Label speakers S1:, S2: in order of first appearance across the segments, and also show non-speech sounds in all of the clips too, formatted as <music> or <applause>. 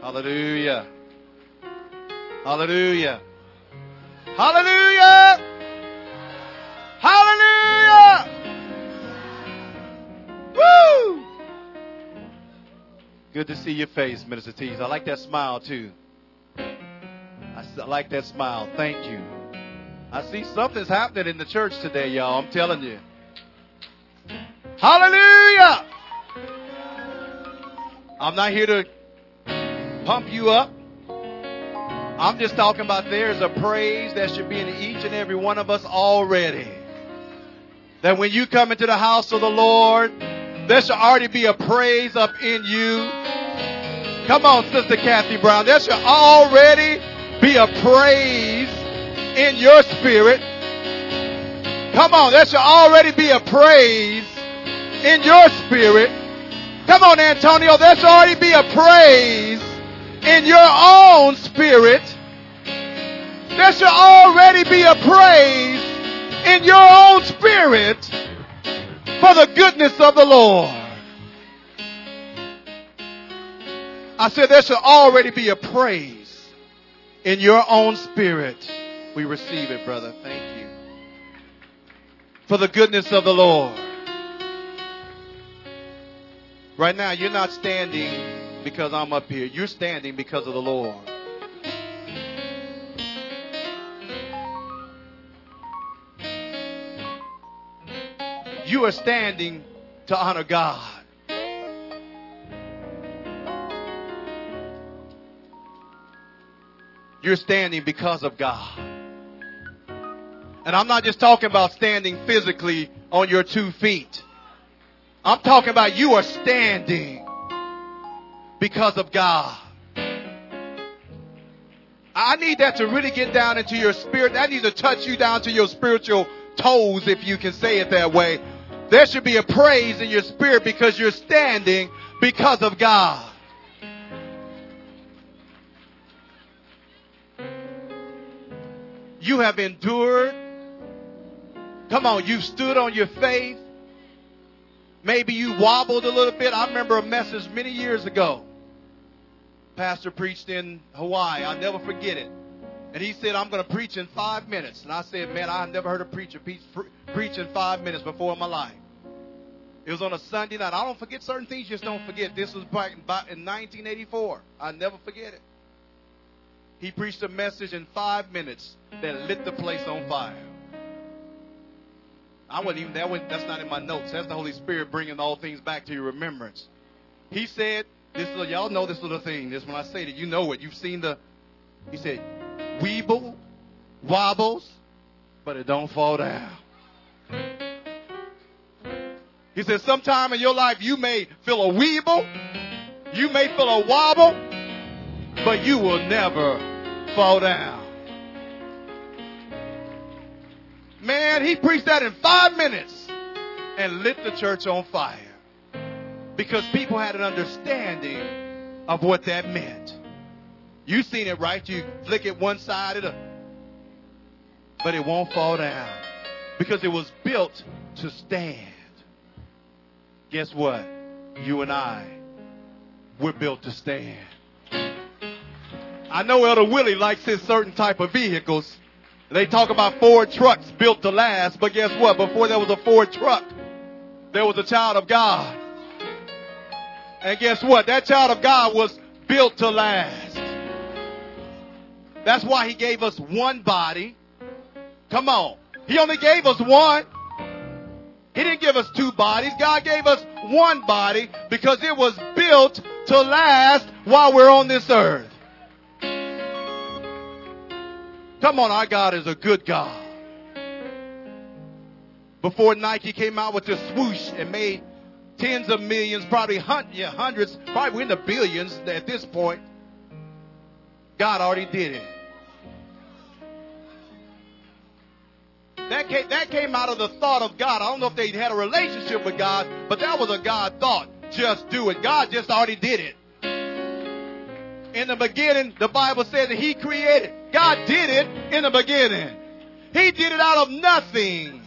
S1: Hallelujah. Hallelujah. Hallelujah. Hallelujah. Woo. Good to see your face, Minister Tees. I like that smile too. I like that smile. Thank you. I see something's happening in the church today, y'all. I'm telling you. Hallelujah. I'm not here to pump you up. I'm just talking about there's a praise that should be in each and every one of us already. That when you come into the house of the Lord, there should already be a praise up in you. Come on, Sister Kathy Brown. There should already be a praise in your spirit. Come on, there should already be a praise in your spirit. Come on, Antonio, there should already be a praise in your own spirit. There should already be a praise in your own spirit for the goodness of the Lord. I said there should already be a praise in your own spirit. We receive it, brother. Thank you. For the goodness of the Lord. Right now, you're not standing because I'm up here. You're standing because of the Lord. You are standing to honor God. You're standing because of God. And I'm not just talking about standing physically on your two feet. I'm talking about you are standing because of God. I need that to really get down into your spirit. That needs to touch you down to your spiritual toes, if you can say it that way. There should be a praise in your spirit because you're standing because of God. You have endured. Come on, you've stood on your faith. Maybe you wobbled a little bit. I remember a message many years ago. Pastor preached in Hawaii. I'll never forget it. And he said, I'm going to preach in five minutes. And I said, man, I've never heard a preacher preach, preach in five minutes before in my life. It was on a Sunday night. I don't forget certain things, you just don't forget. This was back in, in 1984. I'll never forget it. He preached a message in five minutes that lit the place on fire. I wasn't even that. That's not in my notes. That's the Holy Spirit bringing all things back to your remembrance. He said, "This little, y'all know this little thing. This when I say that you know it. You've seen the." He said, "Weeble, wobbles, but it don't fall down." He said, "Sometime in your life you may feel a weeble, you may feel a wobble, but you will never fall down." Man, he preached that in five minutes and lit the church on fire. Because people had an understanding of what that meant. You seen it, right? You flick it one side, it'll, but it won't fall down. Because it was built to stand. Guess what? You and I, we're built to stand. I know Elder Willie likes his certain type of vehicles. They talk about Ford trucks built to last, but guess what? Before there was a Ford truck, there was a child of God. And guess what? That child of God was built to last. That's why he gave us one body. Come on. He only gave us one. He didn't give us two bodies. God gave us one body because it was built to last while we're on this earth. Come on, our God is a good God. Before Nike came out with this swoosh and made tens of millions, probably hundreds, probably in the billions at this point, God already did it. That came, that came out of the thought of God. I don't know if they had a relationship with God, but that was a God thought. Just do it. God just already did it. In the beginning, the Bible says that He created. God did it in the beginning. He did it out of nothing.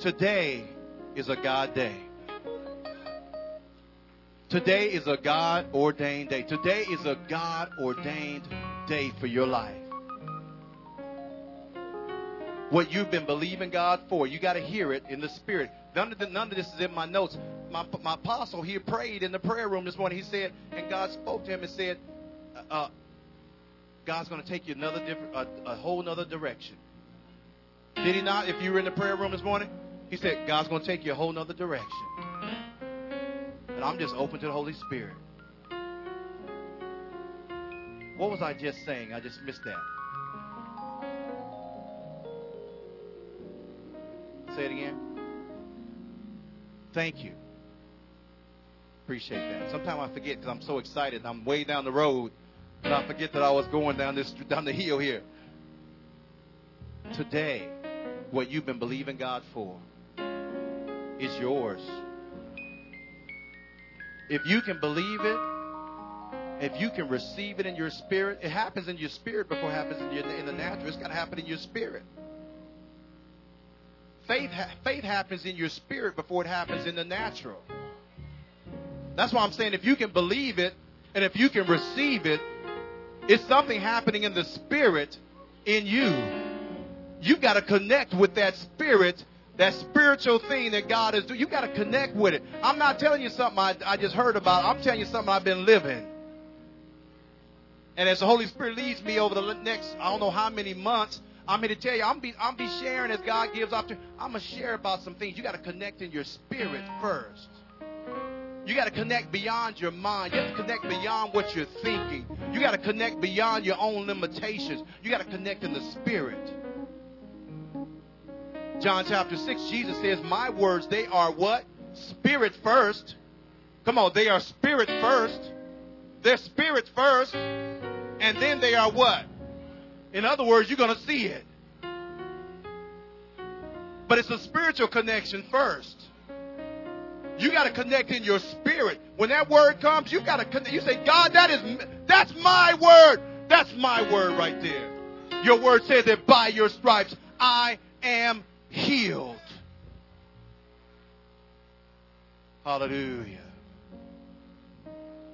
S1: Today, is a God day. Today is a God ordained day. Today is a God ordained day for your life. What you've been believing God for, you got to hear it in the spirit. None of, the, none of this is in my notes. My, my apostle, he prayed in the prayer room this morning. He said, and God spoke to him and said, uh, uh God's going to take you another different, a whole other direction. Did he not? If you were in the prayer room this morning, he said, God's going to take you a whole other direction. And I'm just open to the Holy Spirit. What was I just saying? I just missed that. Say it again. Thank you. Appreciate that. Sometimes I forget because I'm so excited. I'm way down the road, and I forget that I was going down this down the hill here. Today, what you've been believing God for is yours. If you can believe it, if you can receive it in your spirit, it happens in your spirit before it happens in, your, in the natural. It's got to happen in your spirit. Faith, faith happens in your spirit before it happens in the natural. That's why I'm saying if you can believe it and if you can receive it, it's something happening in the spirit in you. You've got to connect with that spirit that spiritual thing that God is doing. You got to connect with it. I'm not telling you something I, I just heard about. I'm telling you something I've been living. And as the Holy Spirit leads me over the next, I don't know how many months, I'm here to tell you, I'm be, I'm be sharing as God gives to. I'm gonna share about some things. You got to connect in your spirit first. You got to connect beyond your mind. You have to connect beyond what you're thinking. You got to connect beyond your own limitations. You got to connect in the spirit. John chapter 6, Jesus says, My words, they are what? Spirit first. Come on, they are spirit first. They're spirit first. And then they are what? In other words, you're going to see it. But it's a spiritual connection first. You got to connect in your spirit. When that word comes, you got to connect. You say, God, that is, that's my word. That's my word right there. Your word says that by your stripes I am healed. Hallelujah.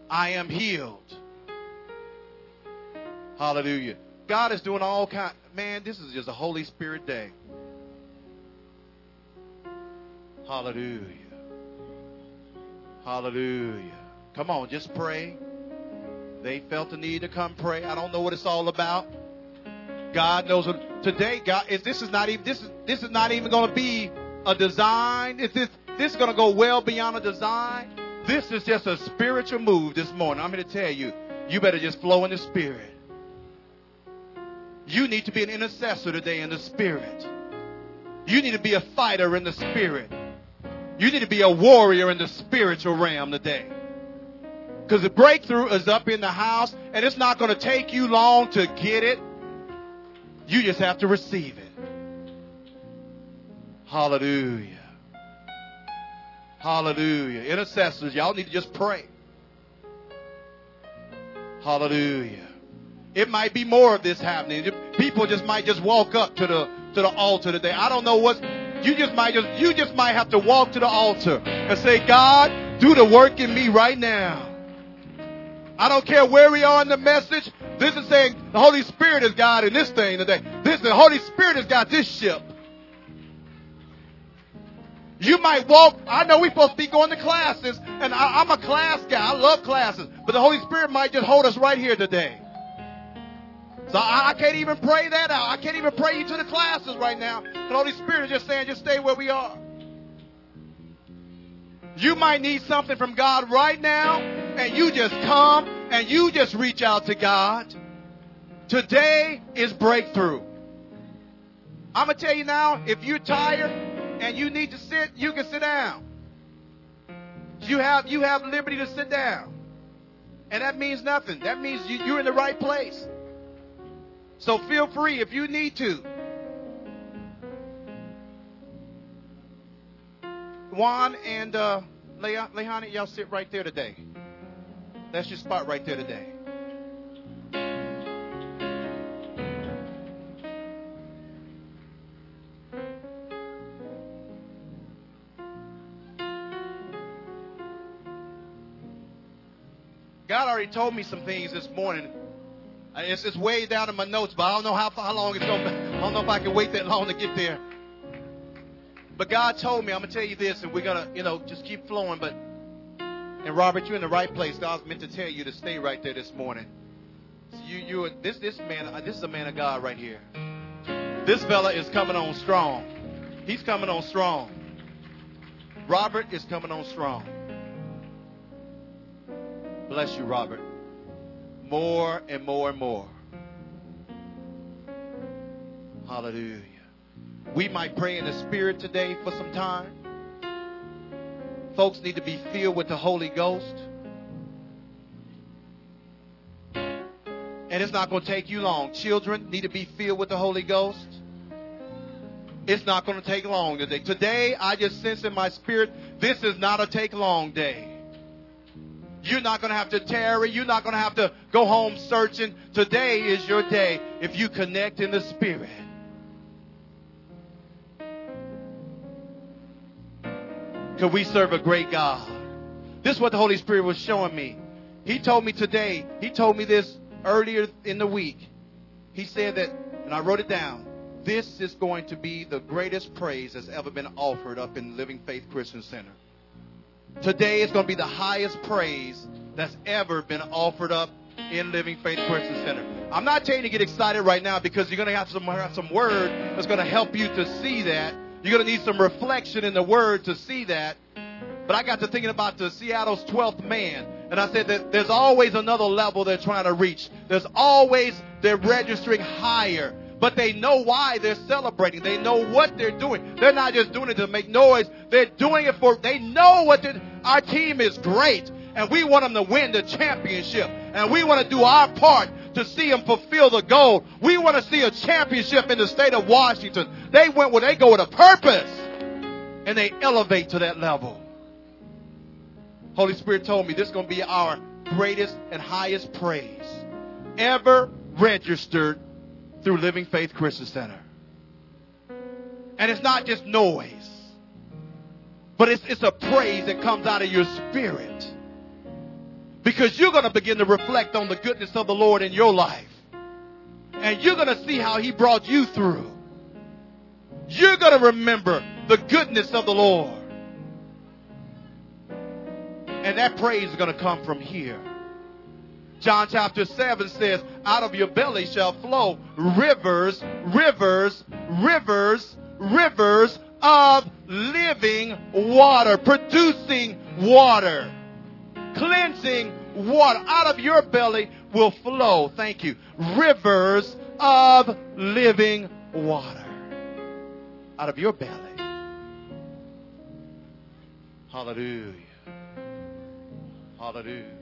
S1: I am healed. Hallelujah. God is doing all kind. Man, this is just a Holy Spirit day. Hallelujah. Hallelujah. Come on, just pray. They felt the need to come pray. I don't know what it's all about. God knows what today, God, is this is not even this is this is not even going to be a design. Is this this is going to go well beyond a design? This is just a spiritual move this morning. I'm here to tell you, you better just flow in the spirit. You need to be an intercessor today in the spirit. You need to be a fighter in the spirit. You need to be a warrior in the spiritual realm today. Because the breakthrough is up in the house, and it's not going to take you long to get it. You just have to receive it. Hallelujah. Hallelujah. Intercessors, y'all need to just pray. Hallelujah. It might be more of this happening. People just might just walk up to the to the altar today. I don't know what you just might just you just might have to walk to the altar and say, God, do the work in me right now. I don't care where we are in the message. This is saying the Holy Spirit is God in this thing today. This the Holy Spirit has got this ship. You might walk. I know we're supposed to be going to classes, and I, am a class guy. I love classes, but the Holy Spirit might just hold us right here today. So I, I can't even pray that out. I can't even pray you to the classes right now. The Holy Spirit is just saying, just stay where we are. You might need something from God right now, and you just come and you just reach out to God. Today is breakthrough. I'm going to tell you now, if you're tired and you need to sit, you can sit down. You have, you have liberty to sit down. And that means nothing. That means you, you're in the right place. So feel free if you need to. Juan and uh, Lehani, y'all sit right there today. That's your spot right there today. God already told me some things this morning. Uh, it's, it's way down in my notes, but I don't know how, how long it's going <laughs> to I don't know if I can wait that long to get there. But God told me, I'm going to tell you this, and we're going to, you know, just keep flowing. But and Robert, you're in the right place. God's meant to tell you to stay right there this morning. So you, you, this, this man, uh, this is a man of God right here. This fella is coming on strong. He's coming on strong. Robert is coming on strong. Bless you, Robert. More and more and more. Hallelujah. We might pray in the Spirit today for some time. Folks need to be filled with the Holy Ghost. And it's not going to take you long. Children need to be filled with the Holy Ghost. It's not going to take long today. Today, I just sense in my spirit, this is not a take long day. You're not going to have to tarry. You're not going to have to go home searching. Today is your day if you connect in the Spirit. Because we serve a great God. This is what the Holy Spirit was showing me. He told me today, he told me this earlier in the week. He said that, and I wrote it down, this is going to be the greatest praise that's ever been offered up in Living Faith Christian Center. Today is going to be the highest praise that's ever been offered up in Living Faith Christian Center. I'm not telling you to get excited right now because you're going to have some, have some word that's going to help you to see that. You're going to need some reflection in the word to see that. But I got to thinking about the Seattle's 12th man. And I said that there's always another level they're trying to reach. There's always, they're registering higher. But they know why they're celebrating. They know what they're doing. They're not just doing it to make noise. They're doing it for, they know what the, our team is great. And we want them to win the championship. And we want to do our part to see them fulfill the goal. We want to see a championship in the state of Washington. They went where they go with a purpose. And they elevate to that level. Holy Spirit told me this is going to be our greatest and highest praise ever registered through Living Faith Christian Center. And it's not just noise, but it's, it's a praise that comes out of your spirit. Because you're going to begin to reflect on the goodness of the Lord in your life. And you're going to see how He brought you through. You're going to remember the goodness of the Lord. And that praise is going to come from here. John chapter 7 says, Out of your belly shall flow rivers, rivers, rivers, rivers of living water, producing water, cleansing water. Out of your belly will flow, thank you, rivers of living water. Out of your belly. Hallelujah. Hallelujah.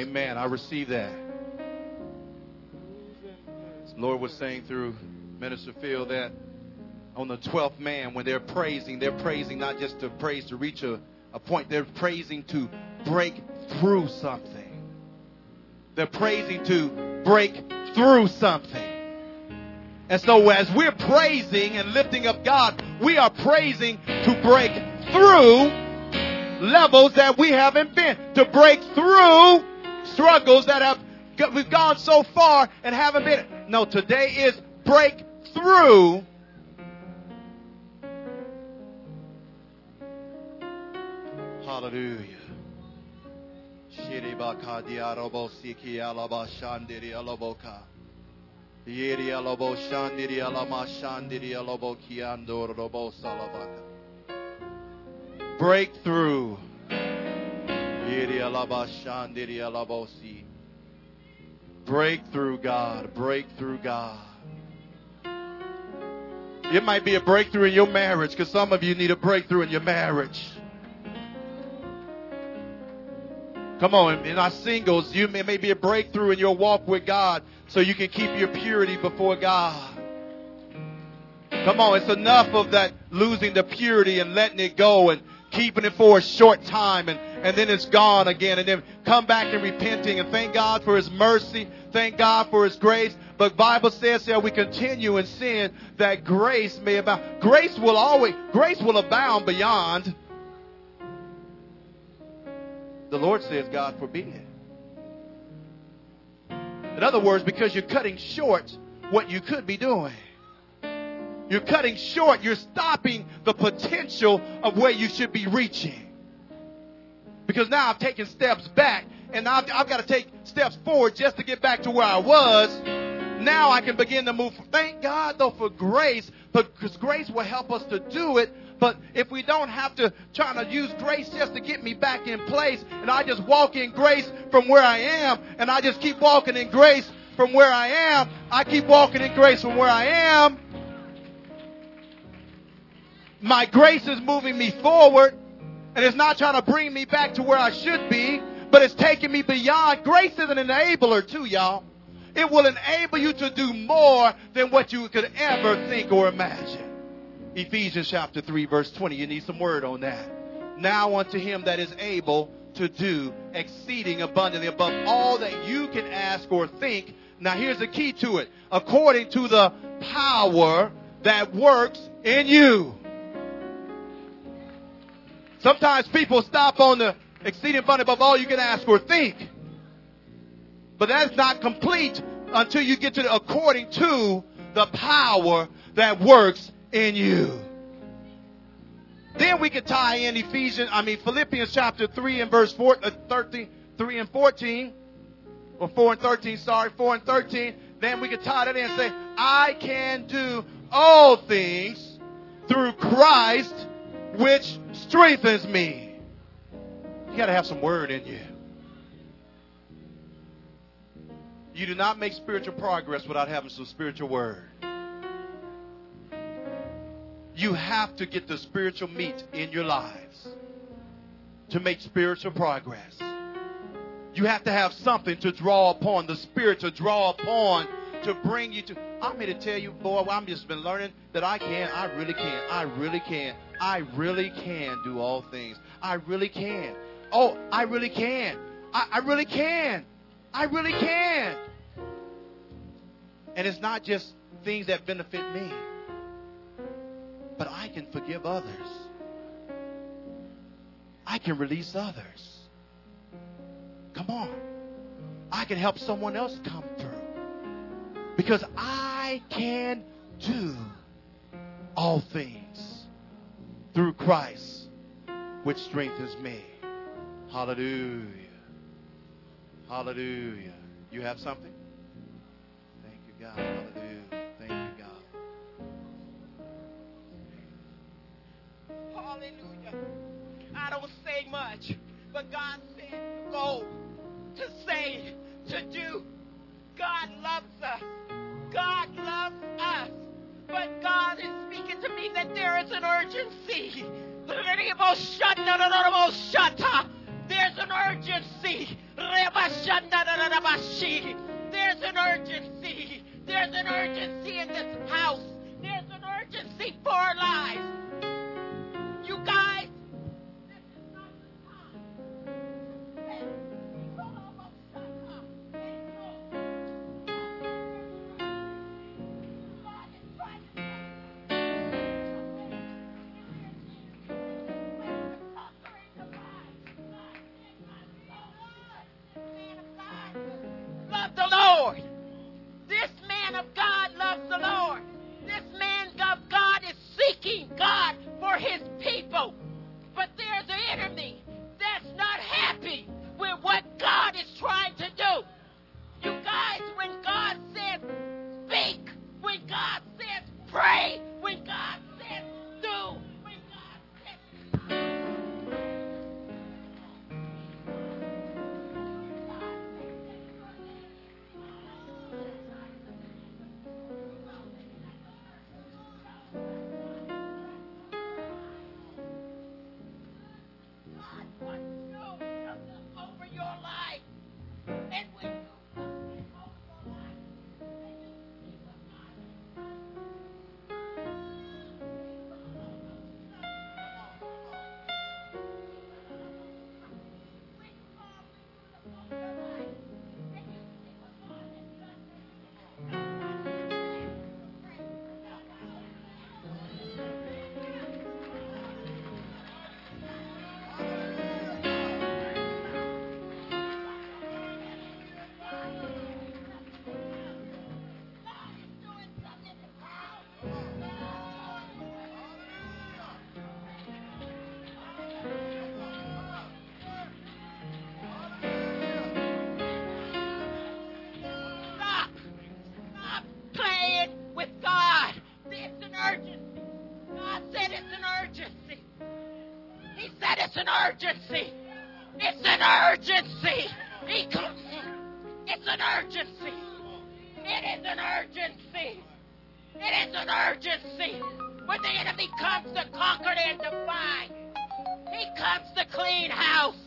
S1: Amen. I receive that. Lord was saying through Minister Phil that on the 12th man, when they're praising, they're praising not just to praise to reach a, a point, they're praising to break through something. They're praising to break through something. And so as we're praising and lifting up God, we are praising to break through levels that we haven't been, to break through struggles that have we've gone so far and haven't been. No, today is break through. Hallelujah. Breakthrough. Breakthrough, God. Breakthrough, God. It might be a breakthrough in your marriage because some of you need a breakthrough in your marriage. Come on, in our singles, you may, may be a breakthrough in your walk with God so you can keep your purity before God. Come on, it's enough of that losing the purity and letting it go and keeping it for a short time and, and then it's gone again. And then come back and repenting and thank God for His mercy. Thank God for His grace. But Bible says that we continue in sin that grace may abound. Grace will always, grace will abound beyond. The Lord says, God forbid. In other words, because you're cutting short what you could be doing. You're cutting short, you're stopping the potential of where you should be reaching. Because now I've taken steps back and I've, I've got to take steps forward just to get back to where I was. Now I can begin to move. Thank God though for grace, because grace will help us to do it. But if we don't have to try to use grace just to get me back in place, and I just walk in grace from where I am, and I just keep walking in grace from where I am, I keep walking in grace from where I am. My grace is moving me forward, and it's not trying to bring me back to where I should be, but it's taking me beyond. Grace is an enabler too, y'all. It will enable you to do more than what you could ever think or imagine. Ephesians chapter 3 verse 20. You need some word on that. Now unto him that is able to do exceeding abundantly above all that you can ask or think. Now here's the key to it. According to the power that works in you. Sometimes people stop on the exceeding abundant above all you can ask or think. But that's not complete until you get to the according to the power that works in you. Then we could tie in Ephesians, I mean Philippians chapter 3 and verse 4, uh, 13, 3 and 14, or 4 and 13, sorry, 4 and 13. Then we could tie that in and say, I can do all things through Christ which strengthens me. You got to have some word in you. You do not make spiritual progress without having some spiritual word. You have to get the spiritual meat in your lives to make spiritual progress. You have to have something to draw upon, the spirit to draw upon to bring you to. I'm here to tell you, boy, I'm just been learning that I can, I really can, I really can, I really can do all things. I really can. Oh, I really can. I, I really can. I really can. And it's not just things that benefit me, but I can forgive others. I can release others. Come on. I can help someone else come through. Because I can do all things through Christ, which strengthens me. Hallelujah. Hallelujah. You have something? Thank you, God. Hallelujah. Thank you, God.
S2: Hallelujah. I don't say much, but God said go, to say, to do. God loves us. God loves us. But God is speaking to me that there is an urgency. There's an urgency. There's an urgency. There's an urgency in this house. There's an urgency for our lives. You guys, an urgency. It's an urgency. It's an urgency. It is an urgency. It is an urgency. When the enemy comes to conquer and to divide, he comes to clean house.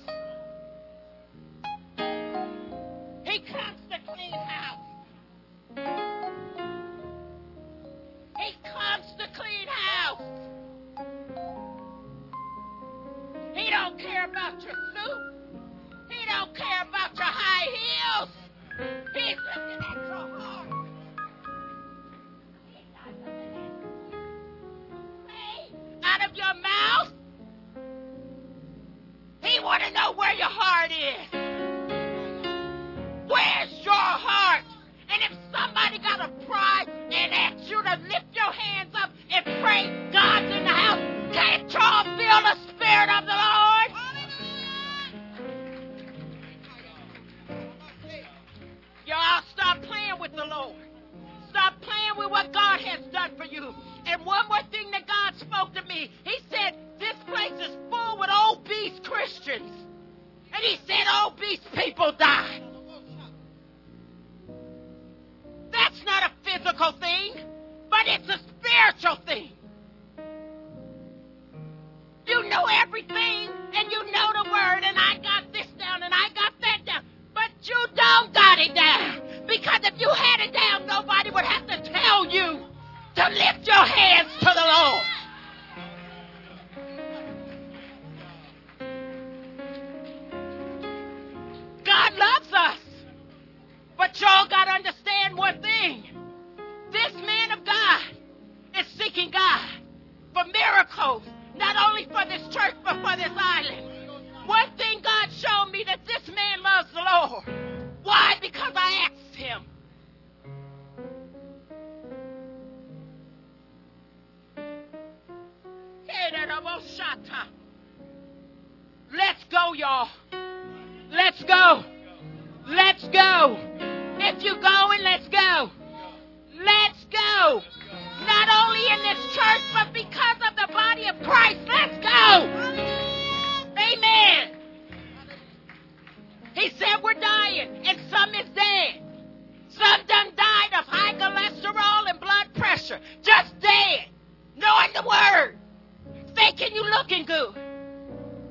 S2: Looking good.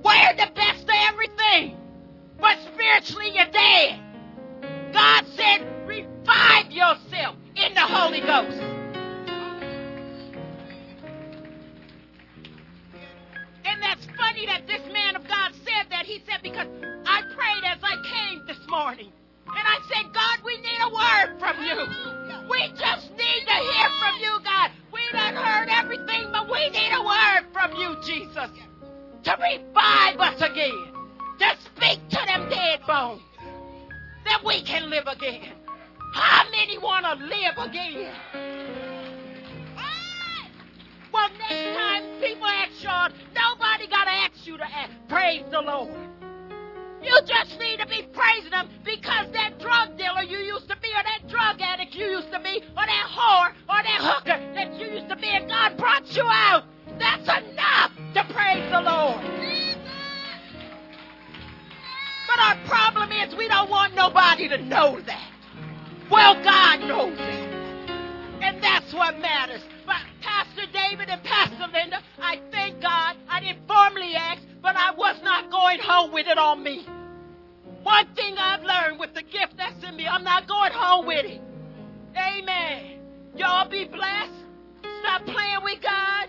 S2: Wearing the best of everything. But spiritually you're dead. God said, revive yourself in the Holy Ghost. And that's funny that this man of God said that. He said, because I prayed as I came this morning. And I said, God, we need a word from you. We just need to hear from you, God. We done heard everything, but we need a word from you, Jesus. To revive us again. To speak to them dead bones. That we can live again. How many want to live again? Well, next time people ask y'all, nobody got to ask you to ask. Praise the Lord. You just need to be praising Him because that drug dealer you used to be, or that drug addict you used to be, or that whore, or that hooker that you used to be, and God brought you out. That's enough to praise the Lord. But our problem is we don't want nobody to know that. Well, God knows it. And that's what matters. Pastor David and Pastor Linda, I thank God I didn't formally ask, but I was not going home with it on me. One thing I've learned with the gift that's in me, I'm not going home with it. Amen. Y'all be blessed. Stop playing with God.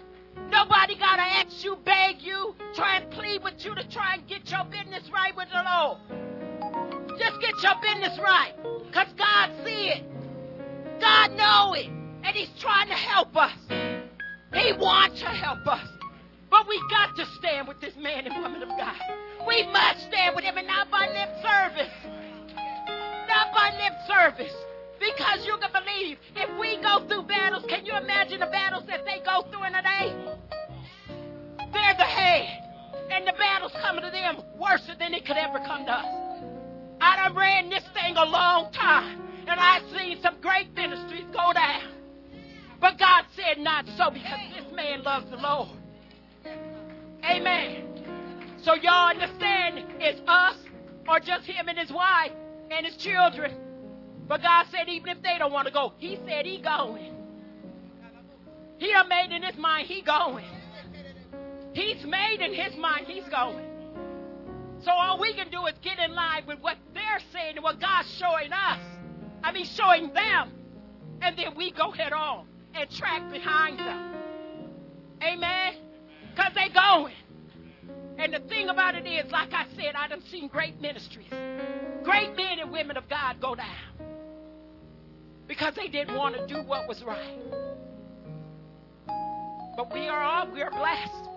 S2: Nobody got to ask you, beg you, try and plead with you to try and get your business right with the Lord. Just get your business right. Because God see it. God know it. And He's trying to help us. He wants to help us. But we got to stand with this man and woman of God. We must stand with him and not by lip service. Not by lip service. Because you can believe if we go through battles, can you imagine the battles that they go through in a day? They're the head. And the battle's coming to them worse than it could ever come to us. I done ran this thing a long time. And I've seen some great ministries go down. But God said not so because this man loves the Lord. Amen. So y'all understand it's us or just him and his wife and his children. But God said even if they don't want to go, he said he going. He done made in his mind he going. He's made in his mind he's going. So all we can do is get in line with what they're saying and what God's showing us. I mean showing them. And then we go head on and track behind them. Amen? Because they going. And the thing about it is, like I said, I done seen great ministries. Great men and women of God go down. Because they didn't want to do what was right. But we are all we're blessed.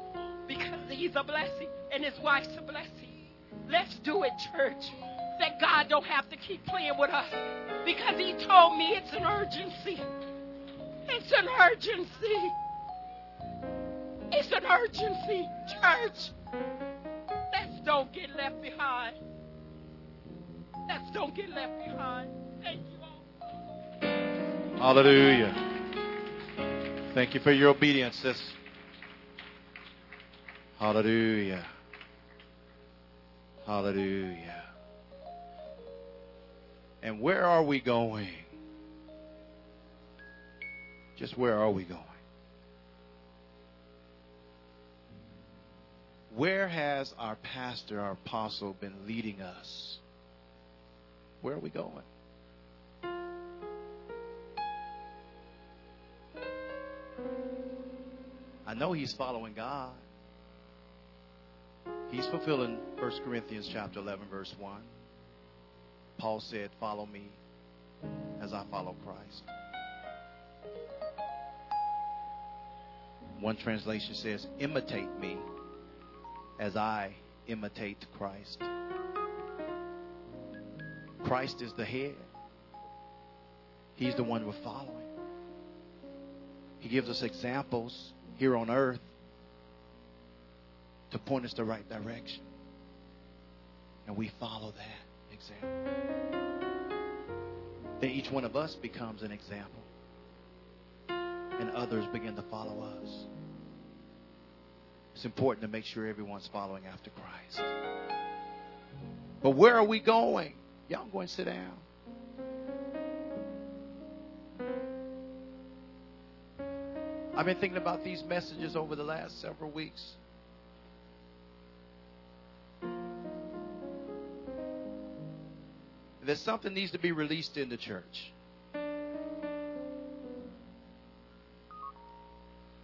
S2: Because he's a blessing and his wife's a blessing. Let's do it, church. That God don't have to keep playing with us. Because he told me it's an urgency. It's an urgency. It's an urgency, church. Let's don't get left behind. Let's don't get left behind. Thank you all.
S1: Hallelujah. Thank you for your obedience, sis. Hallelujah. Hallelujah. And where are we going? Just where are we going? Where has our pastor, our apostle, been leading us? Where are we going? I know he's following God. He's fulfilling 1 Corinthians chapter 11 verse 1. Paul said, "Follow me as I follow Christ." One translation says, "Imitate me as I imitate Christ." Christ is the head. He's the one we're following. He gives us examples here on earth to point us the right direction. And we follow that example. Then each one of us becomes an example. And others begin to follow us. It's important to make sure everyone's following after Christ. But where are we going? Y'all go and sit down. I've been thinking about these messages over the last several weeks. There's something needs to be released in the church.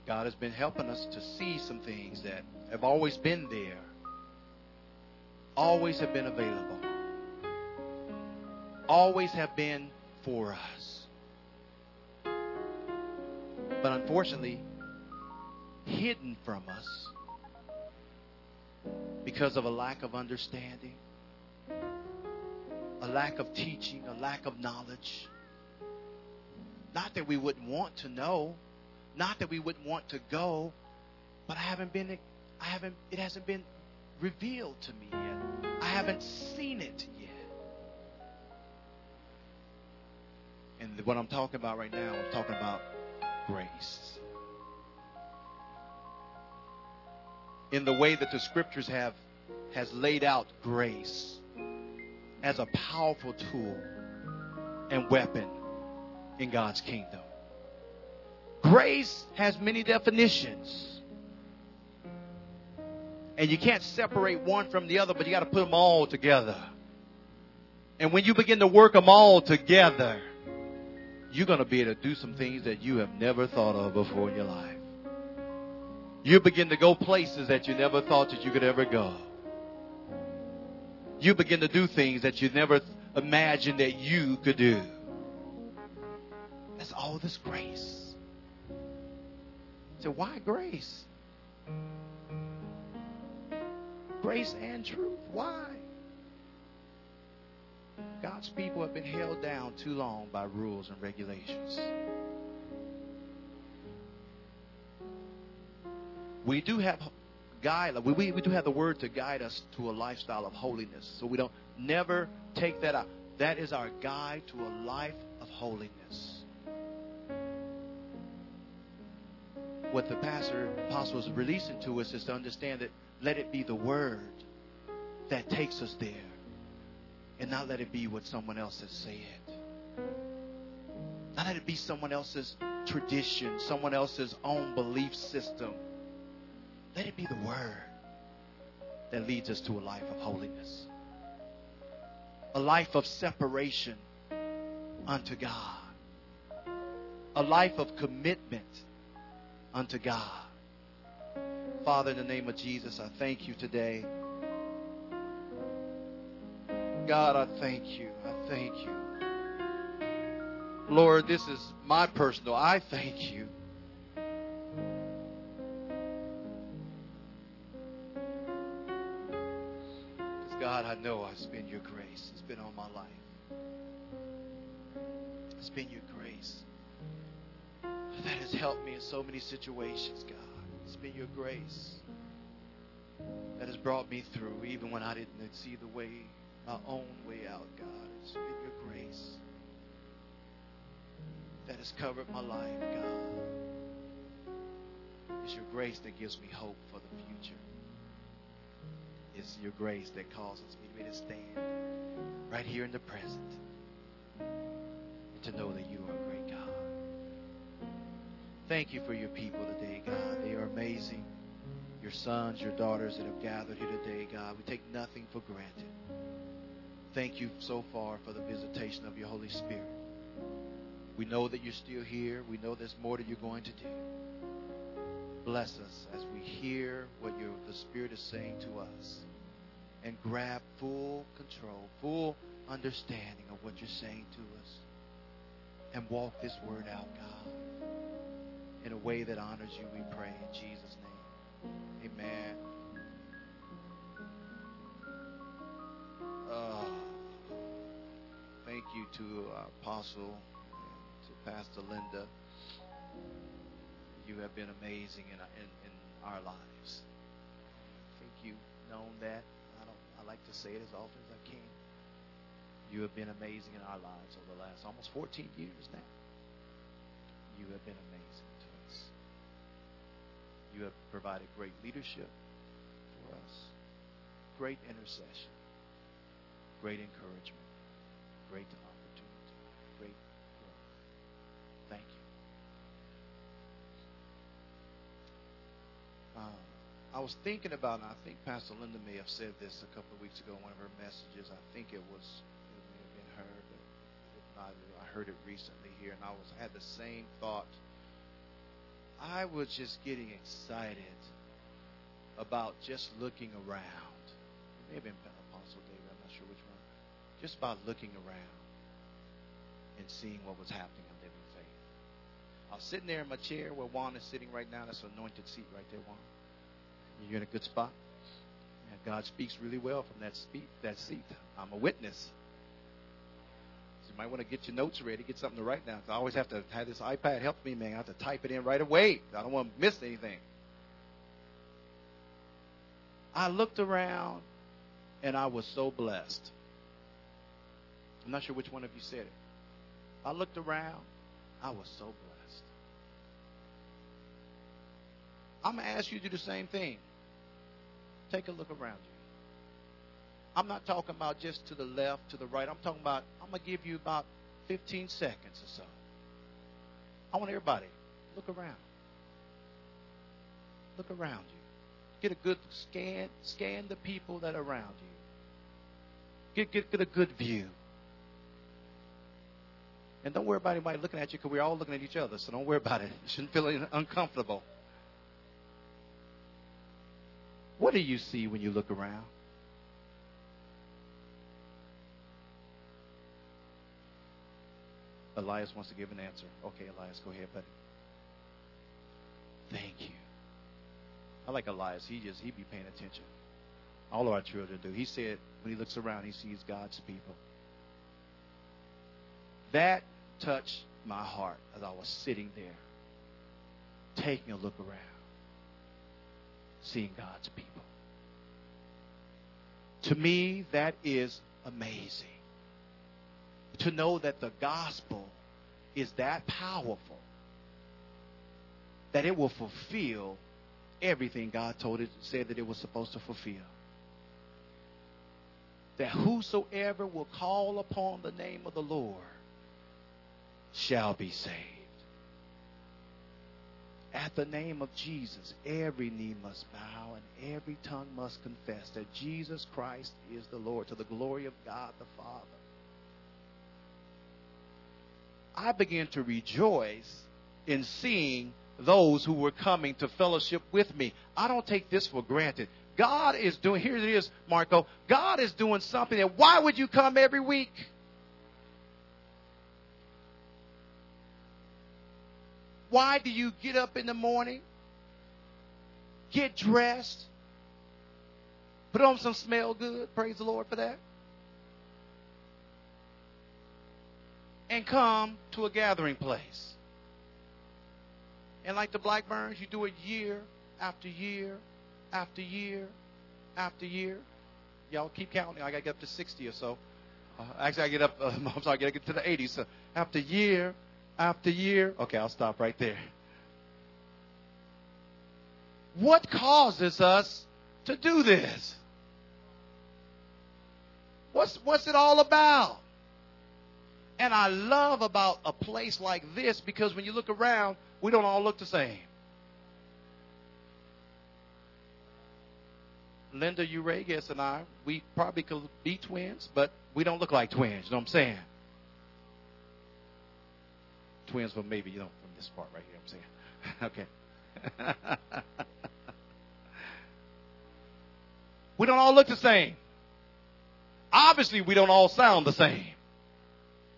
S1: God has been helping us to see some things that have always been there, always have been available, always have been for us. But unfortunately, hidden from us because of a lack of understanding, a lack of teaching, a lack of knowledge. Not that we wouldn't want to know, not that we wouldn't want to go, but I haven't been I haven't it hasn't been revealed to me yet. I haven't seen it yet. And what I'm talking about right now, I'm talking about grace. In the way that the scriptures have has laid out grace as a powerful tool and weapon in God's kingdom. Grace has many definitions. And you can't separate one from the other, but you got to put them all together. And when you begin to work them all together, you're going to be able to do some things that you have never thought of before in your life. You begin to go places that you never thought that you could ever go. You begin to do things that you never imagined that you could do. That's all this grace. So why grace? Grace and truth. Why? God's people have been held down too long by rules and regulations. We do have guide we, we, we do have the word to guide us to a lifestyle of holiness. So we don't never take that out. That is our guide to a life of holiness. What the pastor apostle is releasing to us is to understand that let it be the word that takes us there and not let it be what someone else has said. Not let it be someone else's tradition, someone else's own belief system. Let it be the word that leads us to a life of holiness, a life of separation unto God, a life of commitment unto God. Father, in the name of Jesus, I thank you today. God, I thank you. I thank you. Lord, this is my personal. I thank you. Because, God, I know it's been your grace. It's been on my life. It's been your grace that has helped me in so many situations, God. It's been your grace that has brought me through, even when I didn't see the way, my own way out, God. It's been your grace that has covered my life, God. It's your grace that gives me hope for the future. It's your grace that causes me to stand right here in the present and to know that you are great. Thank you for your people today, God. They are amazing. Your sons, your daughters that have gathered here today, God. We take nothing for granted. Thank you so far for the visitation of your Holy Spirit. We know that you're still here. We know there's more that you're going to do. Bless us as we hear what your, the Spirit is saying to us and grab full control, full understanding of what you're saying to us and walk this word out, God, in a way that honors you, we pray in Jesus' name. Amen. Uh, thank you to our apostle and to Pastor Linda. You have been amazing in, in, in our lives. I think you've known that. I don't. I like to say it as often as I can. You have been amazing in our lives over the last almost 14 years now. You have been amazing. You have provided great leadership for us, great intercession, great encouragement, great opportunity, great growth. Thank you. Uh, I was thinking about, and I think Pastor Linda may have said this a couple of weeks ago in one of her messages. I think it was, it may have been her, but if not, I heard it recently here, and I was had the same thought. I was just getting excited about just looking around. It may have been Apostle David, I'm not sure which one. Just about looking around and seeing what was happening in Living Faith. I was sitting there in my chair where Juan is sitting right now. That's an anointed seat right there, Juan. You're in a good spot. God speaks really well from that speak, that seat. I'm a witness. You might want to get your notes ready, get something to write down. I always have to have this iPad help me, man. I have to type it in right away. I don't want to miss anything. I looked around and I was so blessed. I'm not sure which one of you said it. I looked around, I was so blessed. I'm going to ask you to do the same thing. Take a look around you. I'm not talking about just to the left, to the right. I'm talking about, I'm going to give you about 15 seconds or so. I want everybody, look around. Look around you. Get a good scan, scan the people that are around you. Get, get, get a good view. And don't worry about anybody looking at you because we're all looking at each other, so don't worry about it. <laughs> You shouldn't feel uncomfortable. What do you see when you look around? Elias wants to give an answer. Okay, Elias, go ahead, buddy. Thank you. I like Elias. He just—he'd be paying attention. All of our children do. He said when he looks around, he sees God's people. That touched my heart as I was sitting there, taking a look around, seeing God's people. To me, that is amazing. To know that the gospel is that powerful that it will fulfill everything God told it said that it was supposed to fulfill. That whosoever will call upon the name of the Lord shall be saved. At the name of Jesus, every knee must bow and every tongue must confess that Jesus Christ is the Lord to the glory of God the Father. I began to rejoice in seeing those who were coming to fellowship with me. I don't take this for granted. God is doing, here it is, Marco. God is doing something that, why would you come every week? Why do you get up in the morning, get dressed, put on some smell good? Praise the Lord for that. And come to a gathering place. And like the Blackburns, you do it year after year after year after year. Y'all keep counting. I got to get up to 60 or so. Uh, actually, I get up, uh, <laughs> I'm sorry, I got to get to the 80s. So after year after year. Okay, I'll stop right there. What causes us to do this? What's, what's it all about? And I love about a place like this because when you look around, we don't all look the same. Linda Uregas and I, we probably could be twins, but we don't look like twins. You know what I'm saying? Twins but maybe, you know, from this part right here, I'm saying. <laughs> okay. <laughs> we don't all look the same. Obviously, we don't all sound the same.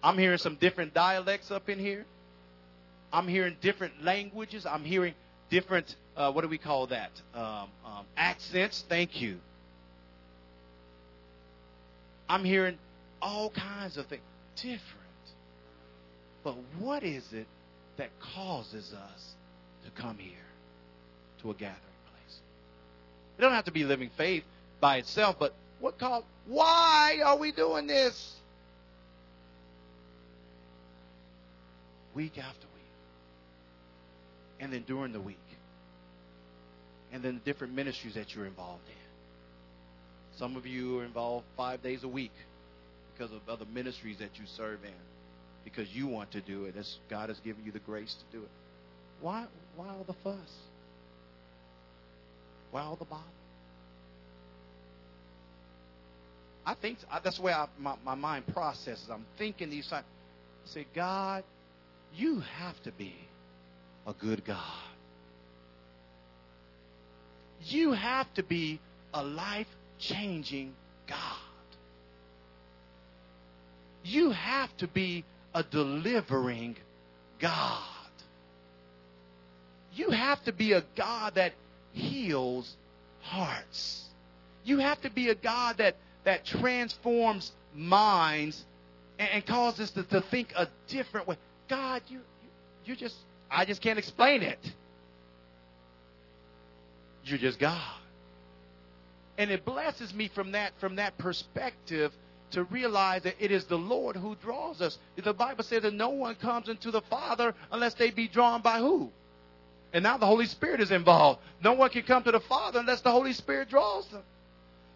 S1: I'm hearing some different dialects up in here. I'm hearing different languages. I'm hearing different, uh, what do we call that? Um, um, accents. Thank you. I'm hearing all kinds of things. Different. But what is it that causes us to come here to a gathering place? It don't have to be living faith by itself, but what cause? Why are we doing this? Week after week. And then during the week. And then the different ministries that you're involved in. Some of you are involved five days a week because of other ministries that you serve in because you want to do it as God has given you the grace to do it. Why, why all the fuss? Why all the bother? I think that's the way I, my, my mind processes. I'm thinking these times. Say, God, you have to be a good God. You have to be a life changing God. You have to be a delivering God. You have to be a God that heals hearts. You have to be a God that, that transforms minds and, and causes us to, to think a different way. God, you, you, just, I just can't explain it. You're just God. And it blesses me from that, from that perspective to realize that it is the Lord who draws us. The Bible says that no one comes into the Father unless they be drawn by who? And now the Holy Spirit is involved. No one can come to the Father unless the Holy Spirit draws them.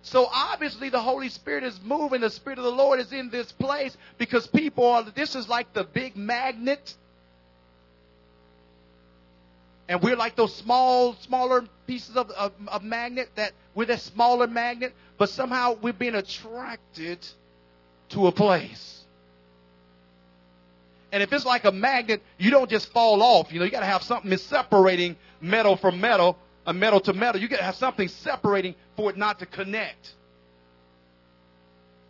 S1: So obviously the Holy Spirit is moving. The Spirit of the Lord is in this place because people are, this is like the big magnet. And we're like those small, smaller pieces of, of, of magnet that we're that smaller magnet, but somehow we're being attracted to a place. And if it's like a magnet, you don't just fall off. You know, you got to have something separating metal from metal, a metal to metal. You got to have something separating for it not to connect.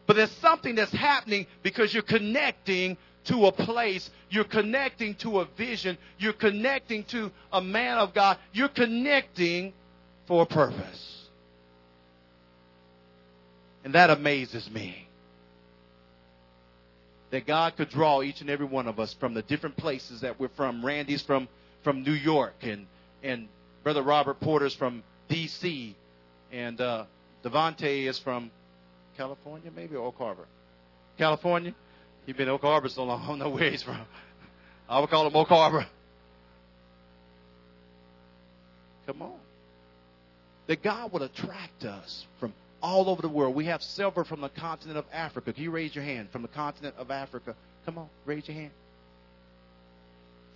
S1: But there's something that's happening because you're connecting to a place. You're connecting to a vision. You're connecting to a man of God. You're connecting for a purpose. And that amazes me that God could draw each and every one of us from the different places that we're from. Randy's from, from New York, and, and Brother Robert Porter's from D.C., and uh, Devontae is from California, maybe, or Oak Harbor. California? He's been in Oak Harbor so long, I don't know where he's from. I would call him Oak Harbor. Come on. That God would attract us from all over the world. We have silver from the continent of Africa. Can you raise your hand? From the continent of Africa. Come on, raise your hand.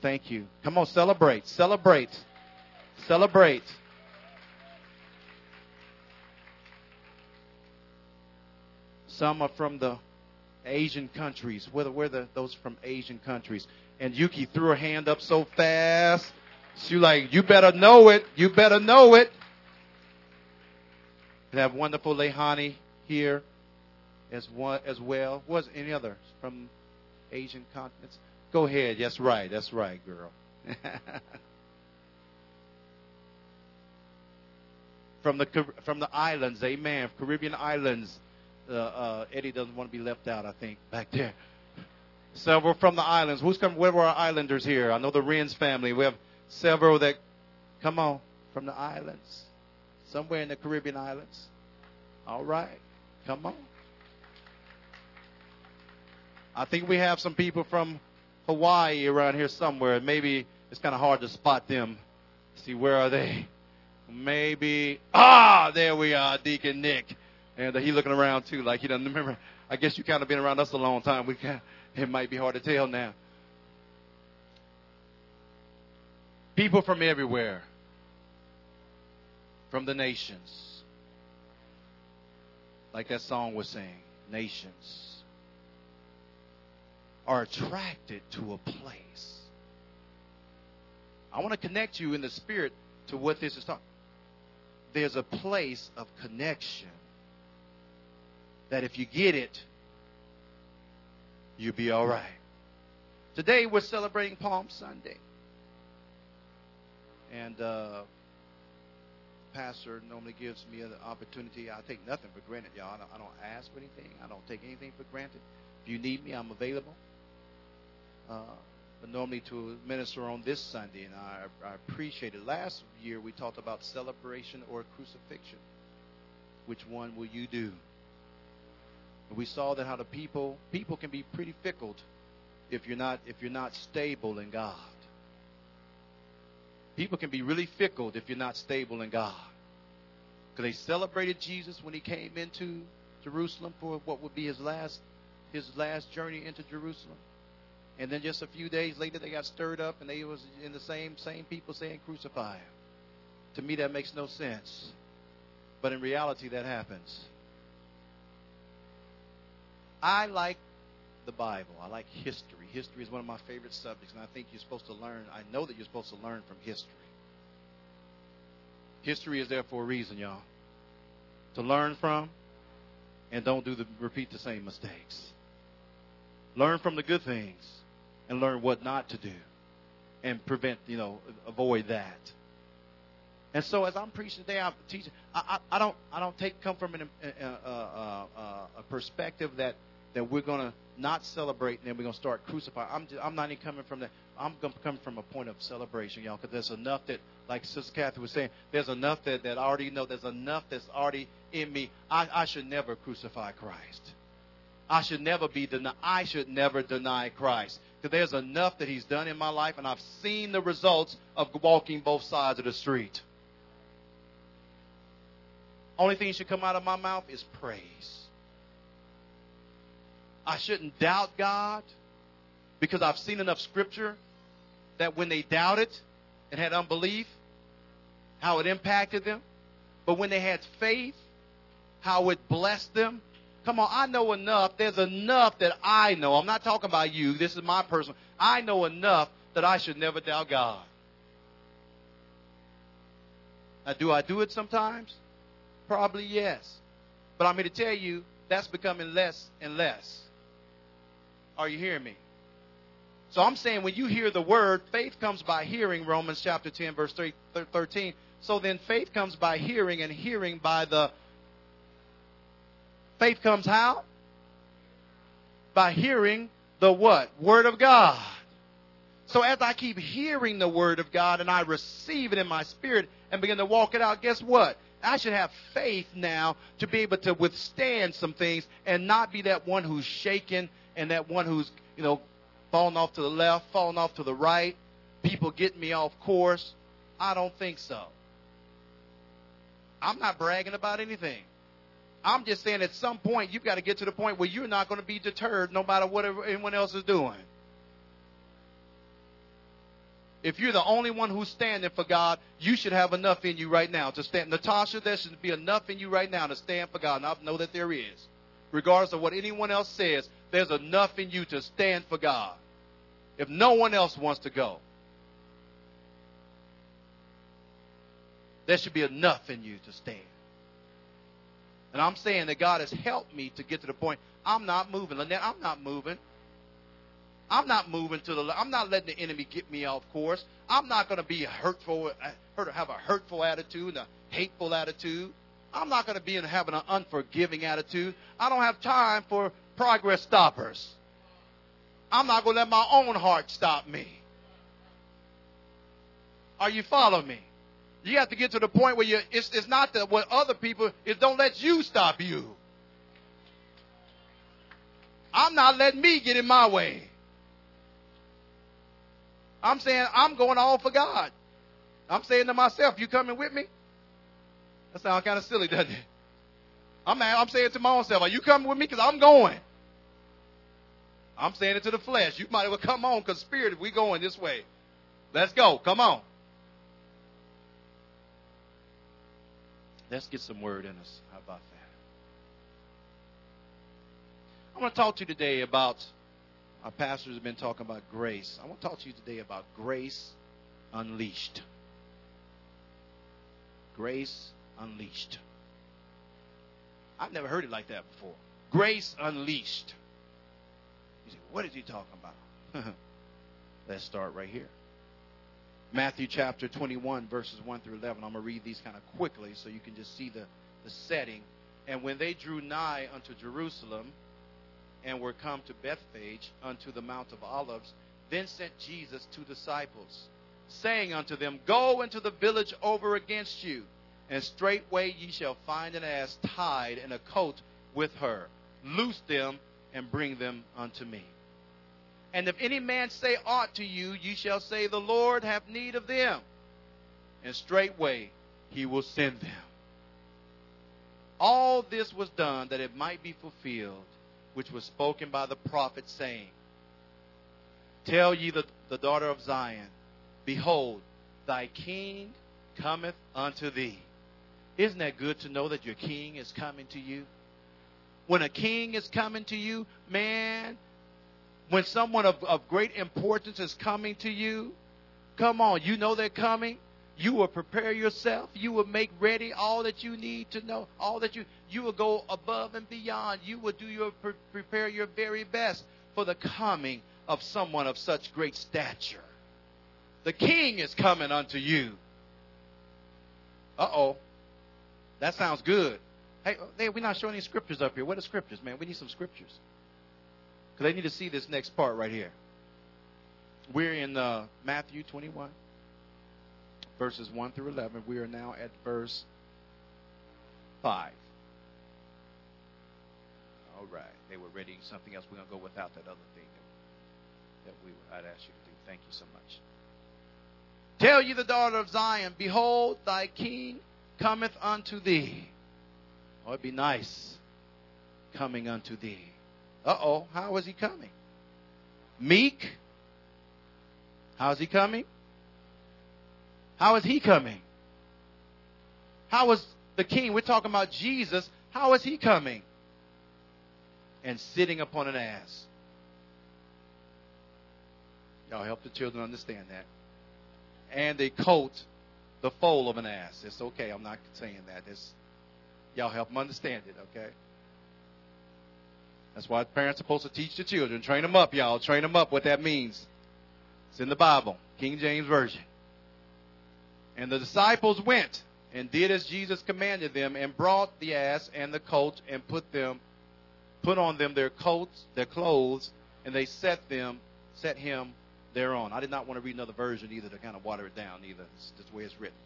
S1: Thank you. Come on, celebrate. Celebrate. Celebrate. Some are from the Asian countries. Where, where the those from Asian countries? And Yuki threw her hand up so fast. She like, you better know it. You better know it. We have wonderful Lehani here as one as well. Was any others from Asian continents? Go ahead. That's right. That's right, girl. <laughs> from the from the islands, amen. Caribbean islands. Uh, uh, Eddie doesn't want to be left out. I think back there. Several from the islands. Who's coming? Where were our islanders here? I know the Renz family. We have several that come on from the islands, somewhere in the Caribbean islands. All right, come on. I think we have some people from Hawaii around here somewhere. Maybe it's kind of hard to spot them. See, where are they? Maybe, ah, there we are, Deacon Nick. And uh, he looking around too, like he doesn't <laughs> remember. I guess you kind of been around us a long time. We it might be hard to tell now. People from everywhere, from the nations, like that song was saying, nations are attracted to a place. I want to connect you in the spirit to what this is talking. There's a place of connection that if you get it, you'll be all right. Today we're celebrating Palm Sunday. And uh, pastor normally gives me an opportunity. I take nothing for granted, y'all. I don't, I don't ask for anything. I don't take anything for granted. If you need me, I'm available. Uh, Uh, normally to minister on this Sunday, and I, I appreciate it. Last year we talked about celebration or crucifixion. Which one will you do? And we saw that how the people people can be pretty fickle if you're not if you're not stable in God. People can be really fickle if you're not stable in God. Because they celebrated Jesus when he came into Jerusalem for what would be his last his last journey into Jerusalem. And then just a few days later, they got stirred up, and they was in the same same people saying, "Crucify him." To me, that makes no sense. But in reality, that happens. I like the Bible. I like history. History is one of my favorite subjects, and I think you're supposed to learn. I know that you're supposed to learn from history. History is there for a reason, y'all. To learn from, and don't do the repeat the same mistakes. Learn from the good things and learn what not to do and prevent, you know, avoid that. And so, as I'm preaching today, I'm teaching. I, I, I don't, I don't take come from an, a, a, a, a perspective that that we're going to not celebrate and then we're going to start crucifying. I'm, just, I'm not even coming from that. I'm going to come from a point of celebration, y'all, because there's enough that, like Sister Kathy was saying, there's enough that, that I already know. There's enough that's already in me. I, I should never crucify Christ. I should never be denied. I should never deny Christ. Because there's enough that He's done in my life, and I've seen the results of walking both sides of the street. Only thing should come out of my mouth is praise. I shouldn't doubt God because I've seen enough scripture that when they doubted and had unbelief, how it impacted them. But when they had faith, how it blessed them. Come on, I know enough. There's enough that I know. I'm not talking about you. This is my personal. I know enough that I should never doubt God. Now, do I do it sometimes? Probably yes. But I'm here to tell you that's becoming less and less. Are you hearing me? So I'm saying when you hear the word, faith comes by hearing, Romans chapter 10, verse 13. So then faith comes by hearing, and hearing by the. Faith comes how? By hearing the what? Word of God. So as I keep hearing the word of God and I receive it in my spirit and begin to walk it out, guess what? I should have faith now to be able to withstand some things and not be that one who's shaken and that one who's, you know, falling off to the left, falling off to the right, people getting me off course. I don't think so. I'm not bragging about anything. I'm just saying at some point you've got to get to the point where you're not going to be deterred no matter what anyone else is doing. If you're the only one who's standing for God, you should have enough in you right now to stand. Natasha, there should be enough in you right now to stand for God. And I know that there is. Regardless of what anyone else says, there's enough in you to stand for God. If no one else wants to go, there should be enough in you to stand. And I'm saying that God has helped me to get to the point I'm not moving. Lynette, I'm not moving. I'm not moving to the. I'm not letting the enemy get me off course. I'm not going to be hurtful, hurt, have a hurtful attitude, a hateful attitude. I'm not going to be in having an unforgiving attitude. I don't have time for progress stoppers. I'm not going to let my own heart stop me. Are you following me? You have to get to the point where you it's, it's not that what other people it don't let you stop you. I'm not letting me get in my way. I'm saying I'm going all for God. I'm saying to myself, you coming with me? That sounds kind of silly, doesn't it? I'm, I'm saying to my own self, are you coming with me? Because I'm going. I'm saying it to the flesh. You might as well come on because spirit, we going this way. Let's go. Come on. Let's get some word in us. How about that? I want to talk to you today about, our pastors have been talking about grace. I want to talk to you today about grace unleashed. Grace unleashed. I've never heard it like that before. Grace unleashed. You say, what is he talking about? <laughs> Let's start right here. Matthew chapter 21, verses 1 through 11. I'm going to read these kind of quickly so you can just see the, the setting. And when they drew nigh unto Jerusalem and were come to Bethphage unto the Mount of Olives, then sent Jesus two disciples, saying unto them, Go into the village over against you, and straightway ye shall find an ass tied and a coat with her. Loose them and bring them unto me. And if any man say aught to you, you shall say, The Lord hath need of them. And straightway he will send them. All this was done that it might be fulfilled, which was spoken by the prophet, saying, Tell ye the, the daughter of Zion, Behold, thy king cometh unto thee. Isn't that good to know that your king is coming to you? When a king is coming to you, man, when someone of, of great importance is coming to you, come on, you know they're coming. You will prepare yourself. You will make ready all that you need to know. All that you you will go above and beyond. You will do your prepare your very best for the coming of someone of such great stature. The king is coming unto you. Uh oh. That sounds good. Hey, hey, we're not showing any scriptures up here. What are scriptures, man? We need some scriptures. Because they need to see this next part right here. We're in uh, Matthew 21, verses 1 through 11. We are now at verse 5. All right. They were ready something else. We're going to go without that other thing that we I'd ask you to do. Thank you so much. Tell you the daughter of Zion, behold, thy king cometh unto thee. Oh, it'd be nice coming unto thee. Uh oh, how is he coming? Meek. How is he coming? How is he coming? How is the king? We're talking about Jesus. How is he coming? And sitting upon an ass. Y'all help the children understand that. And a coat, the foal of an ass. It's okay. I'm not saying that. It's, y'all help them understand it, okay? That's why parents are supposed to teach the children. Train them up, y'all. Train them up what that means. It's in the Bible, King James Version. And the disciples went and did as Jesus commanded them and brought the ass and the colt and put them put on them their coats, their clothes, and they set them set him thereon. I did not want to read another version either to kind of water it down either. It's just the way it's written.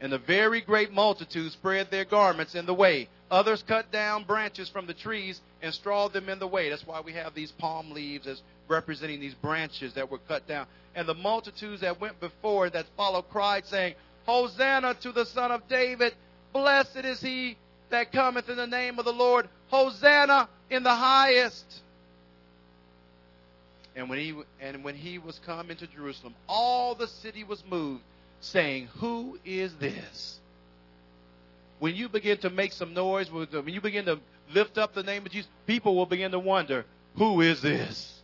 S1: And the very great multitude spread their garments in the way. Others cut down branches from the trees and strawed them in the way. That's why we have these palm leaves as representing these branches that were cut down. And the multitudes that went before that followed cried, saying, Hosanna to the Son of David. Blessed is he that cometh in the name of the Lord. Hosanna in the highest. And when he and when he was come into Jerusalem, all the city was moved, saying, Who is this? When you begin to make some noise, when you begin to lift up the name of Jesus, people will begin to wonder, Who is this?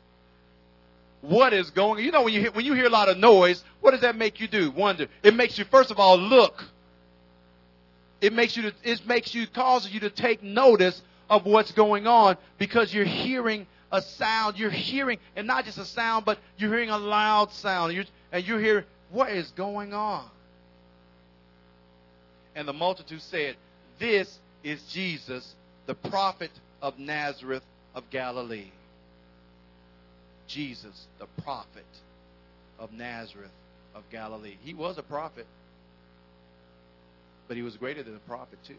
S1: What is going You know, when you, hear, when you hear a lot of noise, what does that make you do? Wonder. It makes you, first of all, look. It makes you, it makes you, causes you to take notice of what's going on because you're hearing a sound. You're hearing, and not just a sound, but you're hearing a loud sound. You're, and you hear, what is going on? And the multitude said, This is Jesus, the prophet of Nazareth of Galilee. Jesus, the prophet of Nazareth of Galilee. He was a prophet, but he was greater than a prophet, too.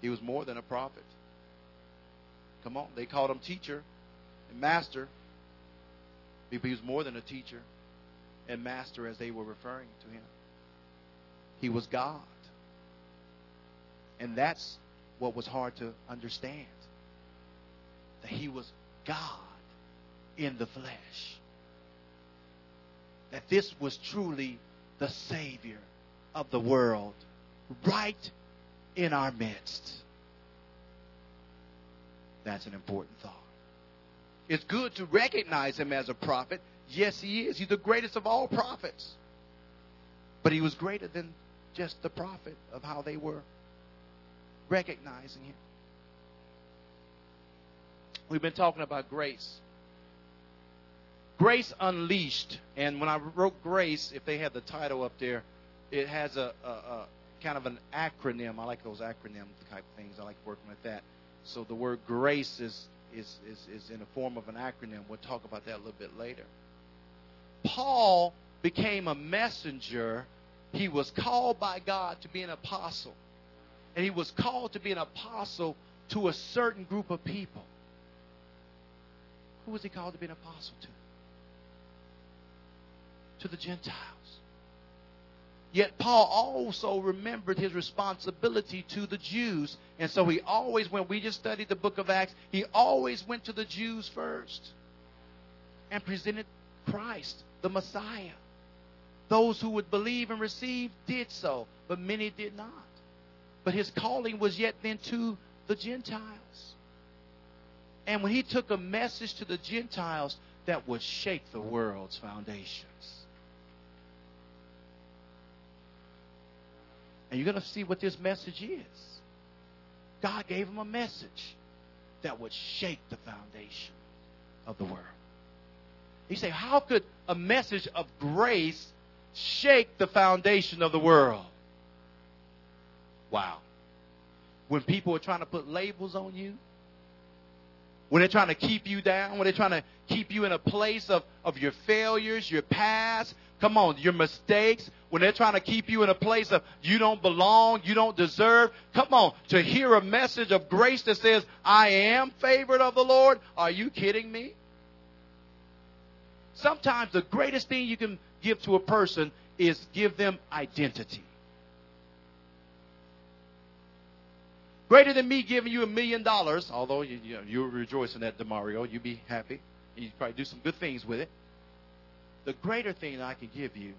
S1: He was more than a prophet. Come on. They called him teacher and master. He was more than a teacher and master as they were referring to him. He was God. And that's what was hard to understand. That he was God in the flesh. That this was truly the Savior of the world right in our midst. That's an important thought. It's good to recognize him as a prophet. Yes, he is. He's the greatest of all prophets. But he was greater than just the prophet of how they were recognizing him. We've been talking about grace. Grace Unleashed. And when I wrote Grace, if they had the title up there, it has a, a, a kind of an acronym. I like those acronym type things. I like working with that. So the word grace is is, is, is in the form of an acronym. We'll talk about that a little bit later. Paul became a messenger. He was called by God to be an apostle. And he was called to be an apostle to a certain group of people. Who was he called to be an apostle to? To the Gentiles. Yet Paul also remembered his responsibility to the Jews. And so he always, when we just studied the book of Acts, he always went to the Jews first and presented Christ, the Messiah. Those who would believe and receive did so, but many did not. But his calling was yet then to the Gentiles. And when he took a message to the Gentiles that would shake the world's foundations. And you're going to see what this message is. God gave him a message that would shake the foundation of the world. He said, How could a message of grace shake the foundation of the world? Wow. When people are trying to put labels on you, when they're trying to keep you down, when they're trying to keep you in a place of, of your failures, your past, come on, your mistakes, when they're trying to keep you in a place of you don't belong, you don't deserve, come on, to hear a message of grace that says, I am favored of the Lord, are you kidding me? Sometimes the greatest thing you can give to a person is give them identity. Greater than me giving you a million dollars, although you, you you'll rejoice in that, Demario. You'll be happy. You'd probably do some good things with it. The greater thing I can give you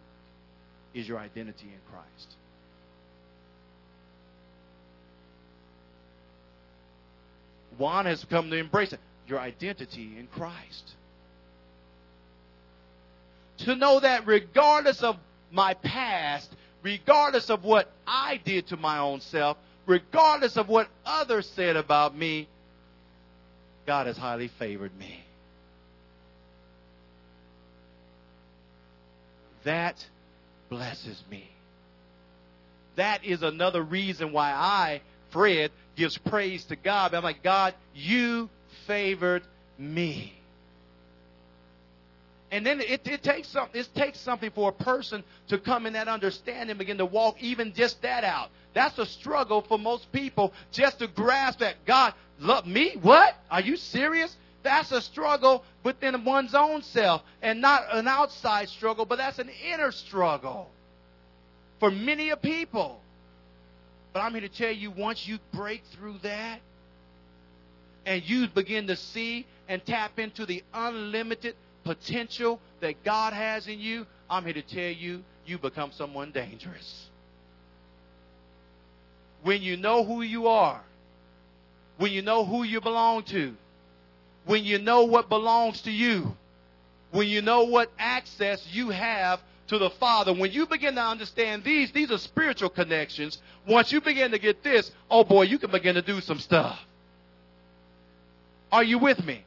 S1: is your identity in Christ. Juan has come to embrace it. Your identity in Christ. To know that regardless of my past, regardless of what I did to my own self, regardless of what others said about me, God has highly favored me. That blesses me. That is another reason why I, Fred, gives praise to God. I'm like, God, you favored me. And then it, it takes something. It takes something for a person to come in that understanding, begin to walk even just that out. That's a struggle for most people just to grasp that God love me. What? Are you serious? That's a struggle within one's own self, and not an outside struggle, but that's an inner struggle for many a people. But I'm here to tell you once you break through that and you begin to see and tap into the unlimited potential that God has in you, I'm here to tell you, you become someone dangerous. When you know who you are, when you know who you belong to, when you know what belongs to you, when you know what access you have to the Father, when you begin to understand these, these are spiritual connections. Once you begin to get this, oh boy, you can begin to do some stuff. Are you with me?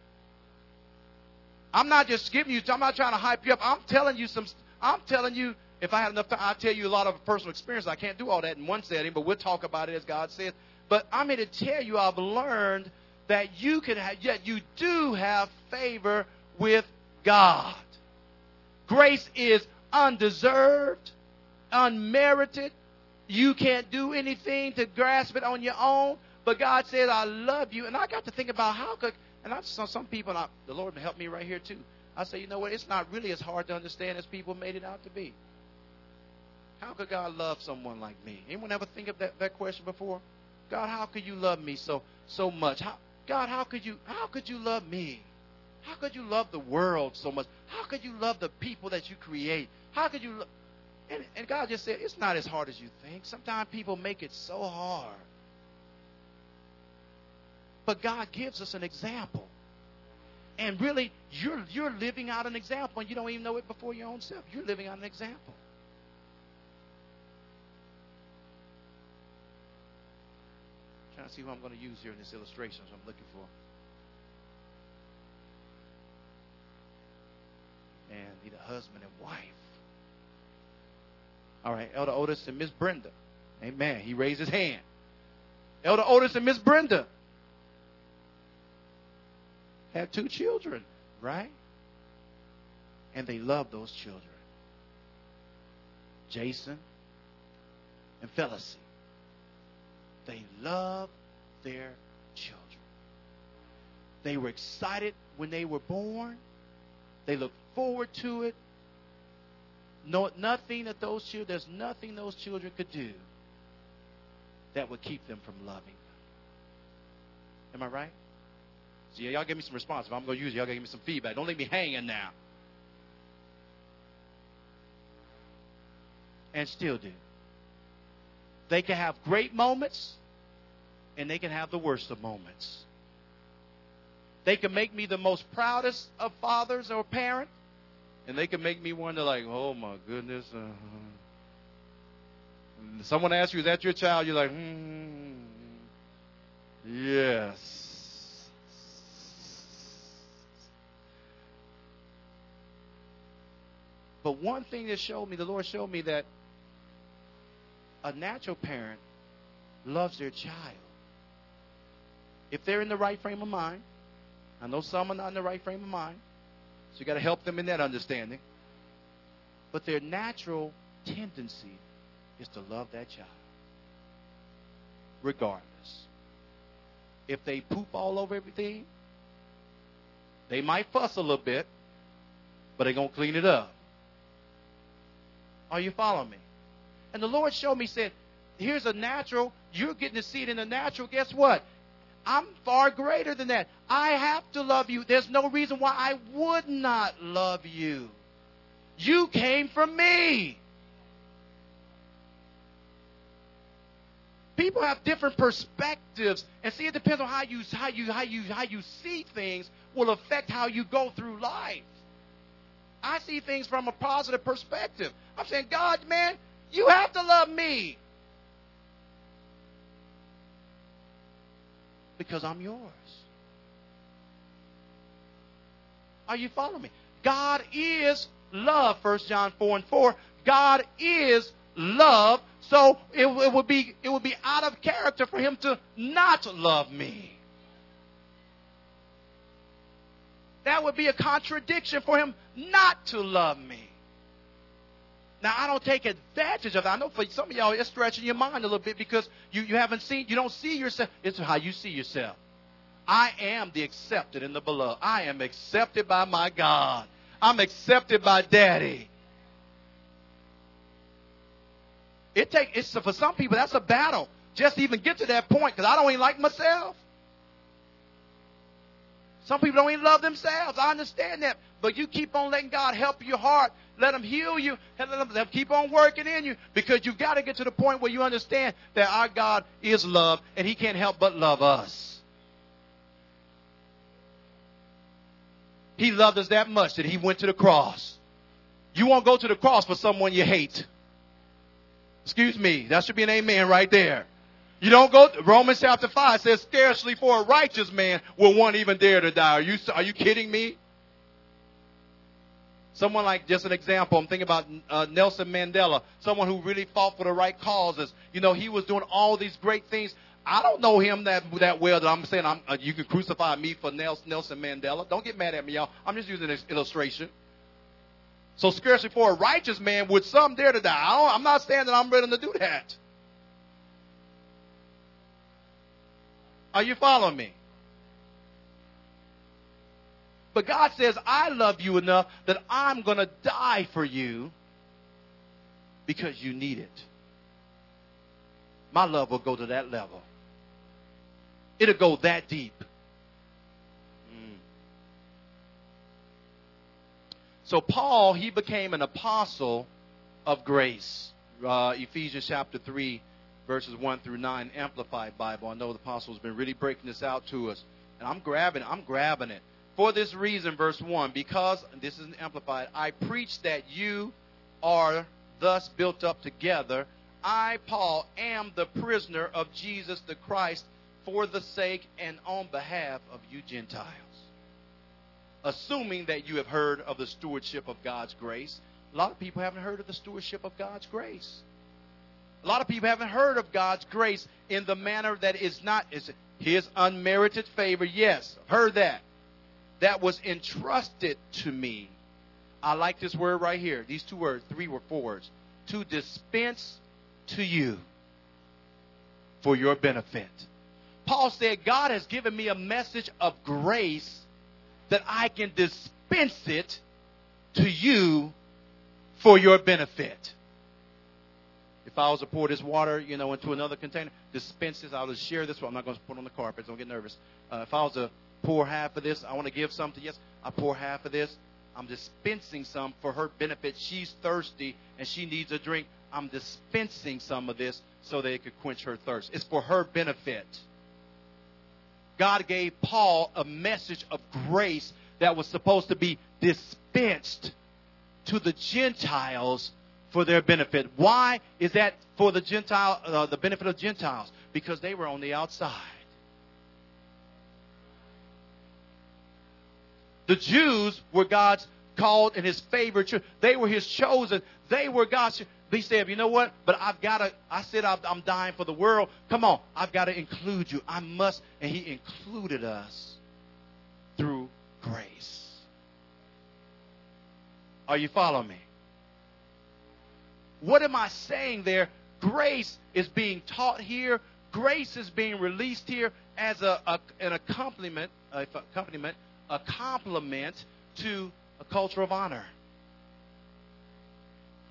S1: I'm not just giving you, I'm not trying to hype you up. I'm telling you some, I'm telling you, if I had enough time, I'll tell you a lot of personal experience. I can't do all that in one setting, but we'll talk about it as God says. But I'm here to tell you, I've learned that you can have, yet you do have favor with God. Grace is undeserved, unmerited. You can't do anything to grasp it on your own. But God says, I love you. And I got to think about how could, and I saw some people, I, the Lord helped me right here too. I say, you know what? It's not really as hard to understand as people made it out to be. How could God love someone like me? Anyone ever think of that, that question before? God, how could you love me so so much? How, God, how could you how could you love me? How could you love the world so much? How could you love the people that you create? How could you lo-? and, and God just said, it's not as hard as you think. Sometimes people make it so hard. But God gives us an example. And really, you're, you're living out an example, and you don't even know it before your own self. You're living out an example. trying to see who I'm going to use here in this illustration, I'm looking for. And need a husband and wife. All right, Elder Otis and Miss Brenda. Amen. He raised his hand. Elder Otis and Miss Brenda have two children, right? And they love those children. Jason and Felicity. They love their children. They were excited when they were born. They look forward to it. No, nothing that those children, there's nothing those children could do that would keep them from loving. Am I right? Yeah, y'all give me some response. If I'm going to use it, y'all give me some feedback. Don't leave me hanging now. And still do. They can have great moments, and they can have the worst of moments. They can make me the most proudest of fathers or parent, and they can make me wonder, like, oh my goodness. Uh, someone asks you, is that your child? You're like, hmm, yes. But one thing that showed me, the Lord showed me that a natural parent loves their child. If they're in the right frame of mind, I know some are not in the right frame of mind, so you got to help them in that understanding. But their natural tendency is to love that child, regardless. If they poop all over everything, they might fuss a little bit, but they're going to clean it up. Are you following me? And the Lord showed me, said, here's a natural, you're getting to see it in the natural. Guess what? I'm far greater than that. I have to love you. There's no reason why I would not love you. You came from me. People have different perspectives, and see, it depends on how you how you how you how you see things will affect how you go through life. I see things from a positive perspective. I'm saying, God, man, you have to love me. Because I'm yours. Are you following me? God is love, 1 John 4 and 4. God is love. So it, it, would be it would be out of character for him to not love me. That would be a contradiction for him not to love me. Now I don't take advantage of that. I know for some of y'all it's stretching your mind a little bit because you, you haven't seen you don't see yourself. It's how you see yourself. I am the accepted in the beloved. I am accepted by my God. I'm accepted by Daddy. It take it's for some people that's a battle. just even get to that point because I don't even like myself. Some people don't even love themselves. I understand that. But you keep on letting God help your heart. Let Him heal you. Let him, let him keep on working in you. Because you've got to get to the point where you understand that our God is love and He can't help but love us. He loved us that much that He went to the cross. You won't go to the cross for someone you hate. Excuse me. That should be an amen right there. You don't go. Romans chapter five says, "Scarcely for a righteous man will one even dare to die." Are you are you kidding me? Someone like just an example. I'm thinking about uh, Nelson Mandela, someone who really fought for the right causes. You know, he was doing all these great things. I don't know him that that well that I'm saying I'm, uh, you can crucify me for Nelson Mandela. Don't get mad at me, y'all. I'm just using this illustration. So scarcely for a righteous man would some dare to die. I am not saying that I'm ready to do that. Are you following me? But God says, I love you enough that I'm going to die for you because you need it. My love will go to that level. It'll go that deep. Mm. So, Paul, he became an apostle of grace. Uh, Ephesians chapter 3, verses 1 through 9, Amplified Bible. I know the apostle's been really breaking this out to us. And I'm grabbing. I'm grabbing it. For this reason, verse 1, because, this is amplified, I preach that you are thus built up together. I, Paul, am the prisoner of Jesus the Christ for the sake and on behalf of you Gentiles. Assuming that you have heard of the stewardship of God's grace. A lot of people haven't heard of the stewardship of God's grace. A lot of people haven't heard of God's grace in the manner that is not is his unmerited favor. Yes, heard that that was entrusted to me. I like this word right here. These two words, three or four words. To dispense to you for your benefit. Paul said, God has given me a message of grace that I can dispense it to you for your benefit. To pour this water, you know, into another container, dispense this. I'll just share this. I'm not going to put on the carpet. Don't get nervous. Uh, if I was to pour half of this. I want to give some to yes. I pour half of this. I'm dispensing some for her benefit. She's thirsty and she needs a drink. I'm dispensing some of this so that it could quench her thirst. It's for her benefit. God gave Paul a message of grace that was supposed to be dispensed to the Gentiles for their benefit. Why is that for the Gentile, uh, the benefit of Gentiles? Because they were on the outside. The Jews were God's called and his favorite They were his chosen. They were God's. He said, you know what? But I've got to, I said I'm dying for the world. Come on. I've got to include you. I must. And he included us through grace. Are you following me? What am I saying there? Grace is being taught here. Grace is being released here as a, a an accompaniment, accompaniment a complement to a culture of honor.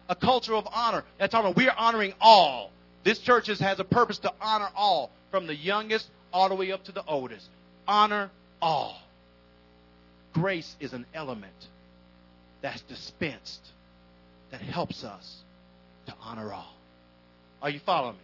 S1: A culture of honor. That's honor. We're honoring all. This church has a purpose to honor all, from the youngest all the way up to the oldest. Honor all. Grace is an element that's dispensed that helps us to honor all. Are you following me?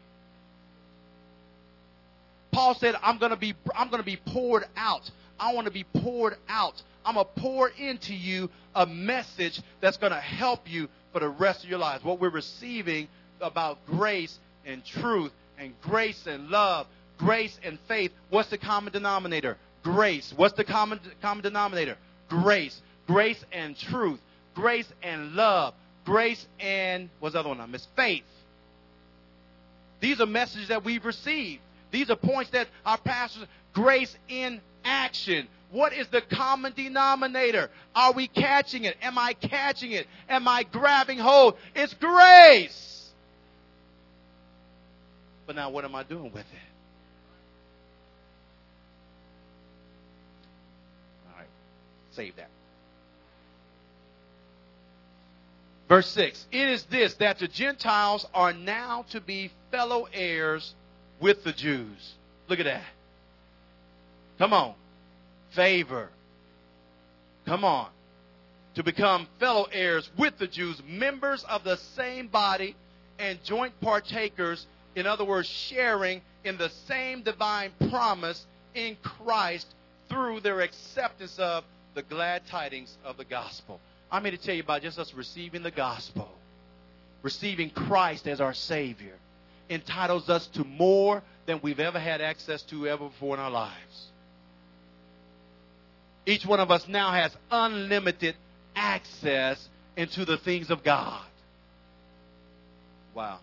S1: Paul said, I'm going to be, I'm going to be poured out. I want to be poured out. I'm going to pour into you a message that's going to help you for the rest of your lives. What we're receiving about grace and truth and grace and love, grace and faith. What's the common denominator? Grace. What's the common, common denominator? Grace. Grace and truth. Grace and love. Grace and, what's the other one I missed? Faith. These are messages that we've received. These are points that our pastors, grace in action. What is the common denominator? Are we catching it? Am I catching it? Am I grabbing hold? It's grace. But now, what am I doing with it? All right, save that. Verse 6 It is this that the Gentiles are now to be fellow heirs with the Jews. Look at that. Come on. Favor. Come on. To become fellow heirs with the Jews, members of the same body and joint partakers, in other words, sharing in the same divine promise in Christ through their acceptance of the glad tidings of the gospel. I'm here to tell you about just us receiving the gospel, receiving Christ as our Savior, entitles us to more than we've ever had access to ever before in our lives. Each one of us now has unlimited access into the things of God. Wow.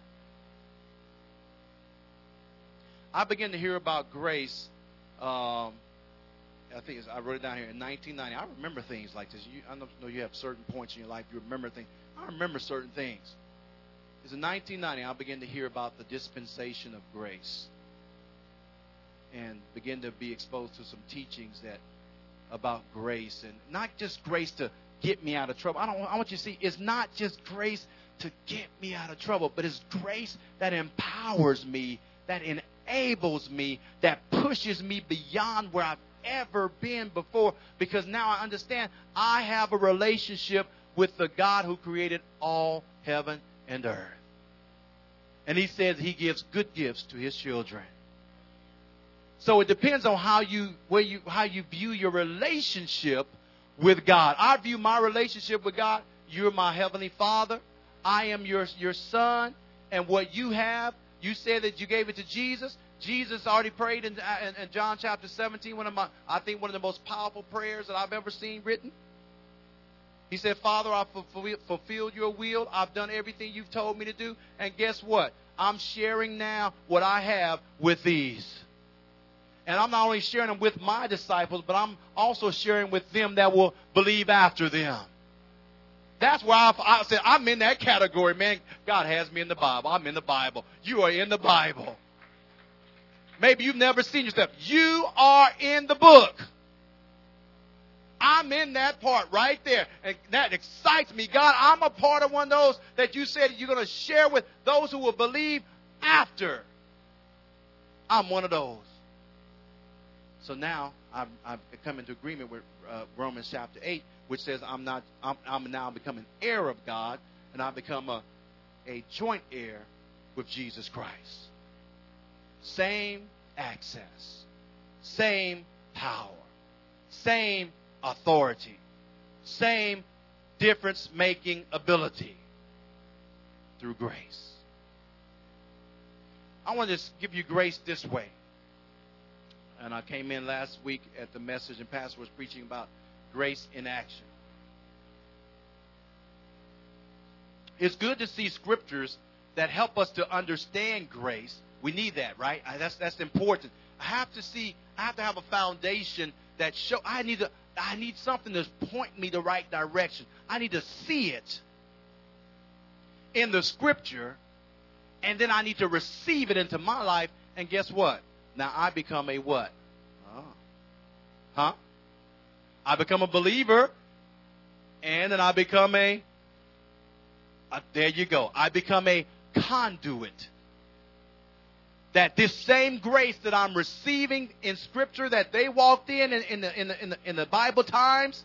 S1: I began to hear about grace. Um, I think I wrote it down here in 1990. I remember things like this. You, I know you have certain points in your life you remember things. I remember certain things. It's in 1990 I began to hear about the dispensation of grace, and begin to be exposed to some teachings that about grace, and not just grace to get me out of trouble. I don't. I want you to see it's not just grace to get me out of trouble, but it's grace that empowers me, that enables me, that pushes me beyond where I've ever been before because now I understand I have a relationship with the God who created all heaven and earth. And he says he gives good gifts to his children. So it depends on how you where you how you view your relationship with God. I view my relationship with God, you're my heavenly Father. I am your your son and what you have, you said that you gave it to Jesus. Jesus already prayed in, uh, in, in, John chapter 17, one of my, I think one of the most powerful prayers that I've ever seen written. He said, Father, I've fulfilled your will. I've done everything you've told me to do. And guess what? I'm sharing now what I have with these. And I'm not only sharing them with my disciples, but I'm also sharing with them that will believe after them. That's where I, I said, I'm in that category, man. God has me in the Bible. I'm in the Bible. You are in the Bible. Maybe you've never seen yourself. You are in the book. I'm in that part right there. And that excites me. God, I'm a part of one of those that you said you're going to share with those who will believe after. I'm one of those. So now I've, I've come into agreement with uh, Romans chapter 8, which says I'm, not, I'm, I'm now becoming heir of God, and I become a, a joint heir with Jesus Christ. Same access, same power, same authority, same difference making ability through grace. I want to just give you grace this way. And I came in last week at the message, and Pastor was preaching about grace in action. It's good to see scriptures that help us to understand grace we need that, right? That's that's important. I have to see. I have to have a foundation that show. I need to. I need something to point me the right direction. I need to see it in the scripture, and then I need to receive it into my life. And guess what? Now I become a what? Oh. Huh? I become a believer, and then I become a. Uh, there you go. I become a conduit that this same grace that I'm receiving in Scripture that they walked in in, in, the, in, the, in, the, in the Bible times,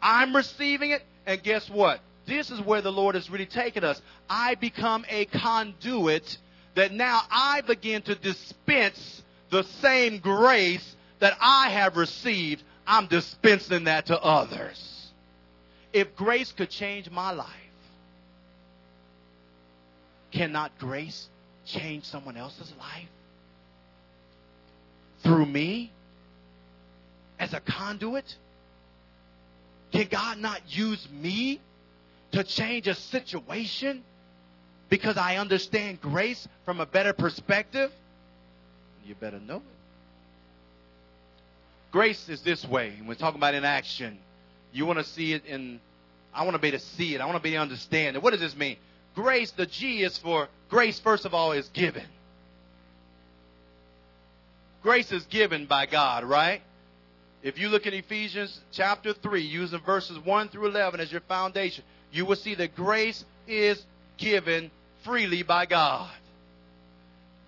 S1: I'm receiving it, and guess what? This is where the Lord has really taken us. I become a conduit that now I begin to dispense the same grace that I have received. I'm dispensing that to others. If grace could change my life, cannot grace change someone else's life through me as a conduit? Can God not use me to change a situation because I understand grace from a better perspective? You better know it. Grace is this way. When we're talking about in action, you want to see it in, I want to be to see it. I want to be to understand it. What does this mean? Grace, the G is for grace, first of all, is given. Grace is given by God, right? If you look at Ephesians chapter 3, using verses 1 through 11 as your foundation, you will see that grace is given freely by God.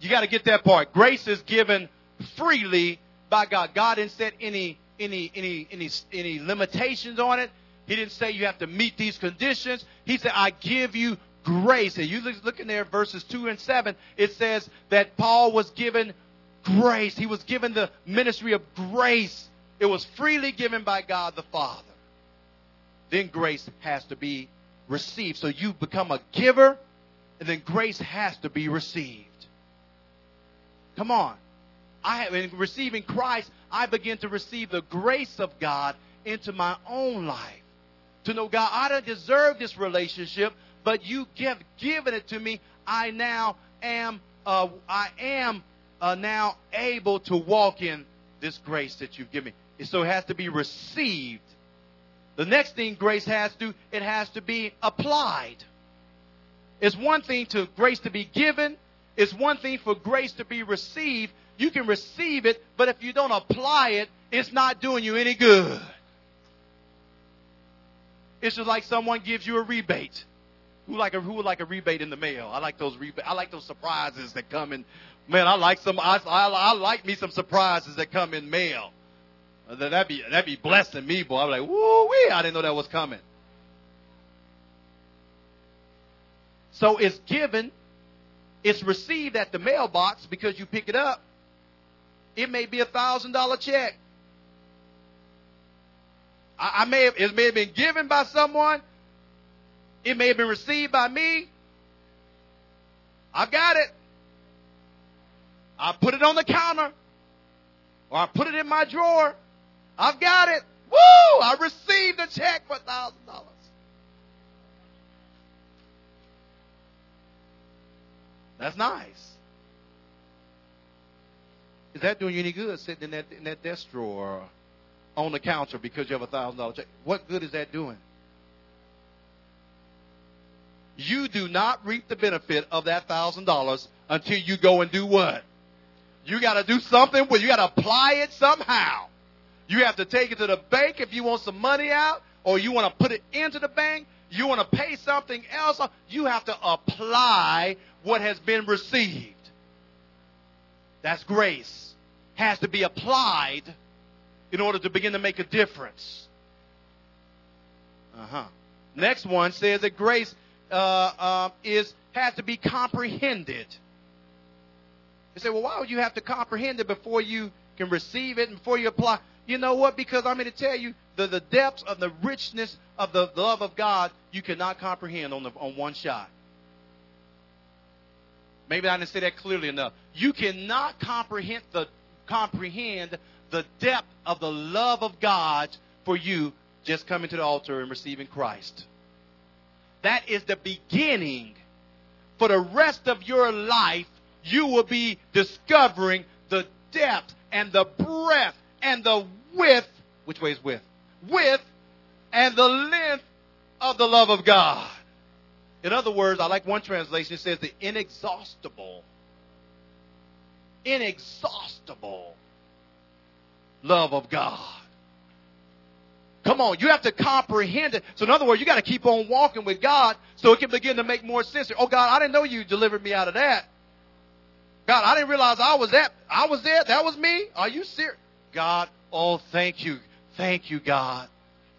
S1: You got to get that part. Grace is given freely by God. God didn't set any any any any any limitations on it. He didn't say you have to meet these conditions. He said, "I give you grace." And you look, in there, verses two and seven. It says that Paul was given grace. He was given the ministry of grace. It was freely given by God the Father. Then grace has to be received. So you become a giver, and then grace has to be received. Come on. I have, in receiving Christ, I begin to receive the grace of God into my own life. To know, God, I don't deserve this relationship, but you give given it to me. I now am, uh, I am uh, now able to walk in this grace that you've given me. So it has to be received. The next thing grace has to, it has to be applied. It's one thing to grace to be given. It's one thing for grace to be received. You can receive it, but if you don't apply it, it's not doing you any good. It's just like someone gives you a rebate. Who like a who would like a rebate in the mail? I like those rebate. I like those surprises that come in. Man, I like some. I, I, I like me some surprises that come in mail. Uh, That'd be that'd be blessing me, boy. I'm like, woo wee! I didn't know that was coming. So it's given, it's received at the mailbox because you pick it up. It may be a thousand dollar check. I, I may have it may have been given by someone. It may have been received by me. I've got it. I put it on the counter. Or I put it in my drawer. I've got it. Woo! I received a check for thousand dollars. That's nice. Is that doing you any good sitting in that in that desk drawer on the counter because you have a thousand dollar check? What good is that doing? You do not reap the benefit of that thousand dollars until you go and do what? You got to do something with. You got to apply it somehow. You have to take it to the bank if you want some money out, or you want to put it into the bank. You want to pay something else. You have to apply what has been received. That's grace. Has to be applied in order to begin to make a difference. Uh huh. Next one says that grace uh, uh, is has to be comprehended. You say, well, why would you have to comprehend it before you can receive it and before you apply? You know what? Because I'm going to tell you the, the depths of the richness of the love of God you cannot comprehend on the, on one shot. Maybe I didn't say that clearly enough. You cannot comprehend the comprehend the depth of the love of God for you just coming to the altar and receiving Christ. That is the beginning. For the rest of your life, you will be discovering the depth and the breadth and the width. Which way is width? Width and the length of the love of God. In other words, I like one translation. It says the inexhaustible, inexhaustible love of God. Come on, you have to comprehend it. So in other words, you got to keep on walking with God so it can begin to make more sense. Oh God, I didn't know you delivered me out of that. God, I didn't realize I was that. I was there. That was me. Are you serious? God, oh, thank you. Thank you, God.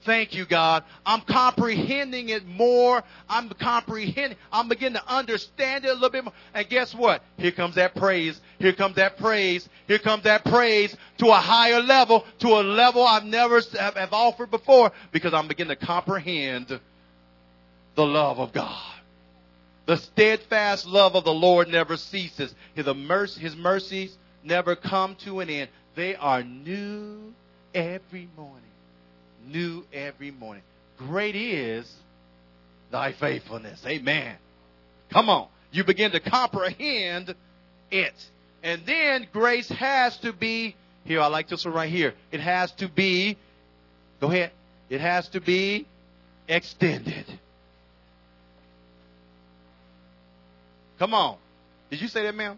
S1: Thank you, God. I'm comprehending it more. I'm comprehending. I'm beginning to understand it a little bit more. And guess what? Here comes that praise. Here comes that praise. Here comes that praise to a higher level, to a level I've never have, offered before because I'm beginning to comprehend the love of God. The steadfast love of the Lord never ceases. His, mercy, his mercies never come to an end. They are new every morning. New every morning. Great is thy faithfulness. Amen. Come on. You begin to comprehend it. And then grace has to be, here, I like this one right here. It has to be, go ahead. It has to be extended. Come on. Did you say that, ma'am?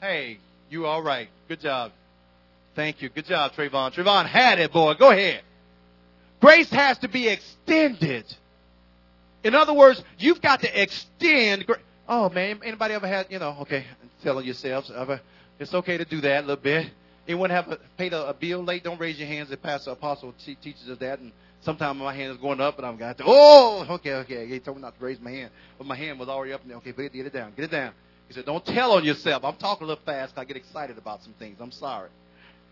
S1: Hey, you all right. Good job. Thank you. Good job, Trayvon. Trayvon had it, boy. Go ahead. Grace has to be extended. In other words, you've got to extend. Oh man, anybody ever had? You know, okay. Telling yourselves. It's okay to do that a little bit. Anyone have paid a, a bill late? Don't raise your hands. The Pastor Apostle te- teaches us that, and sometimes my hand is going up, and I'm got to. Oh, okay, okay. He told me not to raise my hand, but my hand was already up. And okay, get it down, get it down. He said, "Don't tell on yourself." I'm talking a little fast. I get excited about some things. I'm sorry.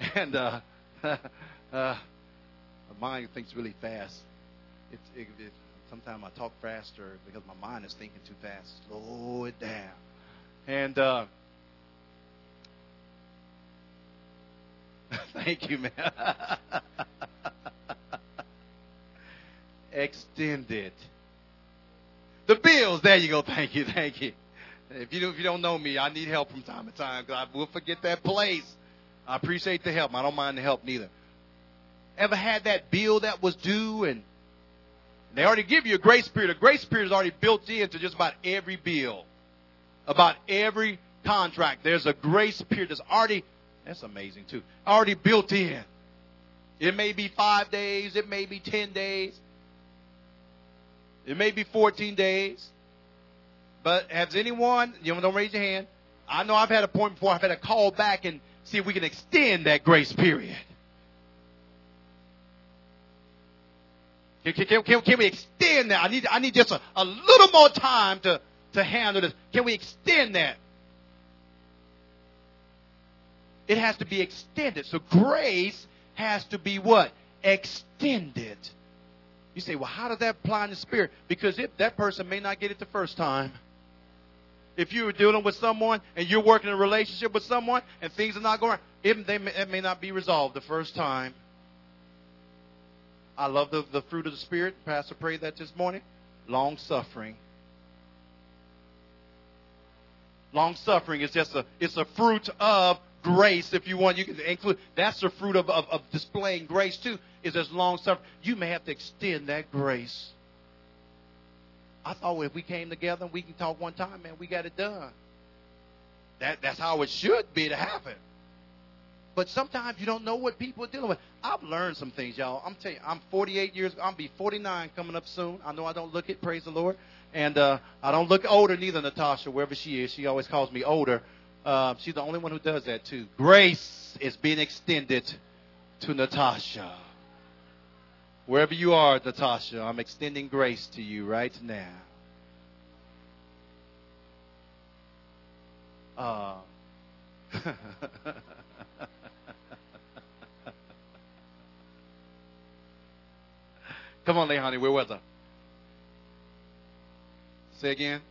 S1: <laughs> And uh, <laughs> uh, my mind thinks really fast. It, it, it, sometimes I talk faster because my mind is thinking too fast. Slow it down. And uh, <laughs> thank you, man. Extended. The bills. There you go. Thank you. Thank you. If you, if you don't know me, I need help from time to time because I will forget that place. I appreciate the help. I don't mind the help neither. Ever had that bill that was due and they already give you a grace period. A grace period is already built into just about every bill. About every contract. There's a grace period that's already, that's amazing too, already built in. It may be five days, it may be 10 days, it may be 14 days. But has anyone, you know, don't raise your hand. I know I've had a point before, I've had to call back and see if we can extend that grace period. Can, can, can, can we extend that? I need, I need just a, a little more time to, to handle this. Can we extend that? It has to be extended. So grace has to be what? Extended. You say, well, how does that apply in the spirit? Because if that person may not get it the first time. If you're dealing with someone and you're working in a relationship with someone and things are not going, it, they may, it may not be resolved the first time. I love the, the fruit of the Spirit. Pastor prayed that this morning. Long suffering. Long suffering is just a it's a fruit of grace, if you want. You can include that's the fruit of, of, of displaying grace too, is as long suffering. You may have to extend that grace. I thought if we came together and we can talk one time, man, we got it done. That that's how it should be to happen. But sometimes you don't know what people are dealing with. I've learned some things, y'all. I'm telling you, I'm 48 years. I'll be 49 coming up soon. I know I don't look it. Praise the Lord. And uh, I don't look older neither. Natasha, wherever she is, she always calls me older. Uh, she's the only one who does that too. Grace is being extended to Natasha. Wherever you are, Natasha, I'm extending grace to you right now. Uh, <laughs> Come on, Lehani, where was I? Say again.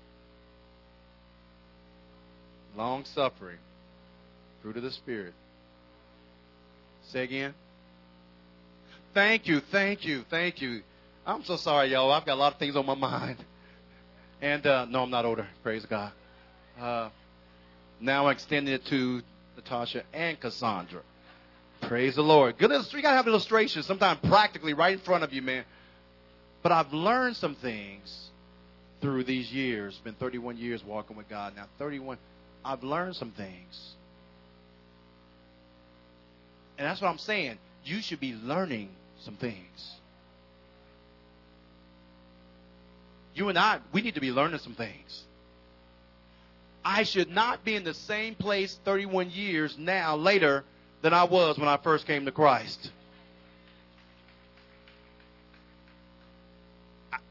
S1: Long suffering, fruit of the Spirit. Say again. Thank you, thank you, thank you. I'm so sorry, y'all. I've got a lot of things on my mind. And uh, no, I'm not older. Praise God. Uh, now I'm extending it to Natasha and Cassandra. Praise the Lord. Good. You gotta have illustrations, sometimes practically right in front of you, man. But I've learned some things through these years. Been 31 years walking with God now. 31. I've learned some things. And that's what I'm saying. You should be learning some things. You and I, we need to be learning some things. I should not be in the same place 31 years now later than I was when I first came to Christ.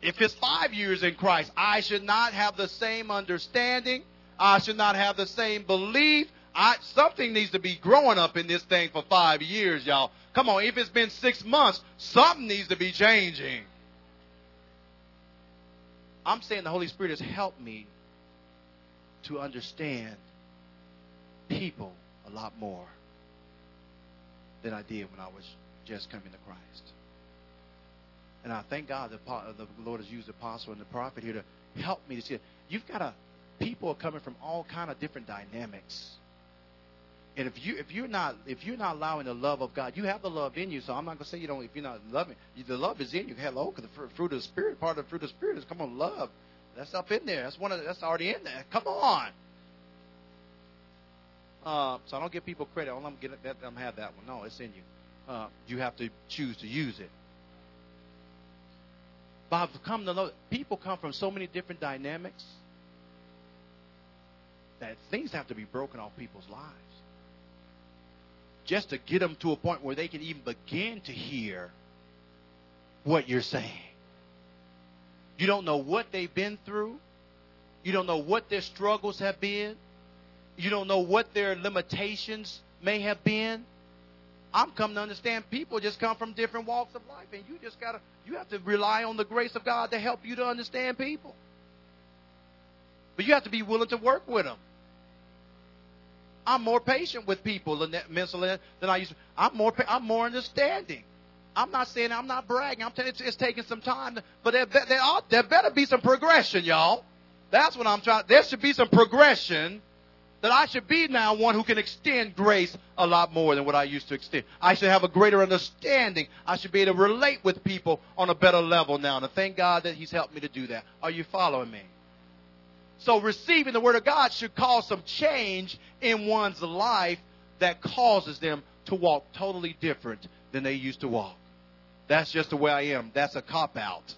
S1: If it's five years in Christ, I should not have the same understanding. I should not have the same belief. I, something needs to be growing up in this thing for five years, y'all. Come on, if it's been six months, something needs to be changing. I'm saying the Holy Spirit has helped me to understand people a lot more than I did when I was just coming to Christ. And I thank God that the Lord has used the apostle and the prophet here to help me to see it. You've got a people are coming from all kind of different dynamics. And if you if you're not if you're not allowing the love of God, you have the love in you. So I'm not gonna say you don't. If you're not loving, the love is in you. Hello, because the fruit of the spirit, part of the fruit of the spirit is come on, love. That's up in there. That's one of that's already in there. Come on. Uh, so I don't give people credit. I don't get that. I'm have that one. No, it's in you. Uh, you have to choose to use it. But I've come to know people come from so many different dynamics. That things have to be broken off people's lives. Just to get them to a point where they can even begin to hear what you're saying. You don't know what they've been through. You don't know what their struggles have been. You don't know what their limitations may have been. I'm coming to understand people just come from different walks of life, and you just gotta you have to rely on the grace of God to help you to understand people. But you have to be willing to work with them. I'm more patient with people mentally than I used to. I'm more I'm more understanding. I'm not saying I'm not bragging. I'm telling it's, it's taking some time, but there, there, there better be some progression, y'all. That's what I'm trying. There should be some progression that I should be now one who can extend grace a lot more than what I used to extend. I should have a greater understanding. I should be able to relate with people on a better level now. And thank God that He's helped me to do that. Are you following me? So receiving the Word of God should cause some change in one's life that causes them to walk totally different than they used to walk. That's just the way I am. That's a cop out.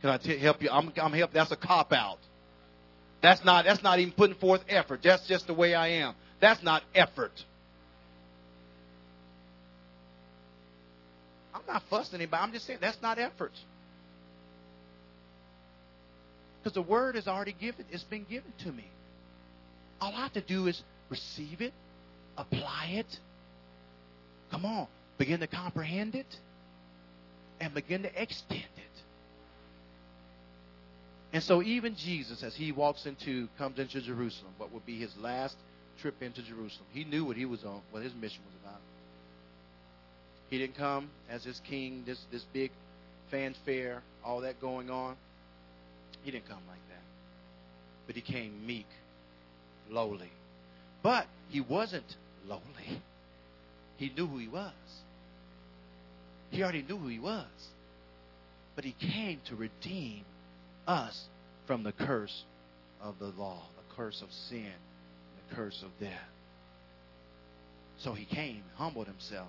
S1: Can I t- help you? I'm, I'm help. That's a cop out. That's not, that's not even putting forth effort. That's just the way I am. That's not effort. I'm not fussing anybody. I'm just saying that's not effort. Because the word is already given. It's been given to me. All I have to do is receive it, apply it. Come on. Begin to comprehend it and begin to extend it. And so even Jesus, as he walks into, comes into Jerusalem, what would be his last trip into Jerusalem, he knew what he was on, what his mission was about. He didn't come as his king, this this big fanfare, all that going on. He didn't come like that. But he came meek, lowly. But he wasn't lowly. He knew who he was. He already knew who he was. But he came to redeem us from the curse of the law, the curse of sin, the curse of death. So he came, humbled himself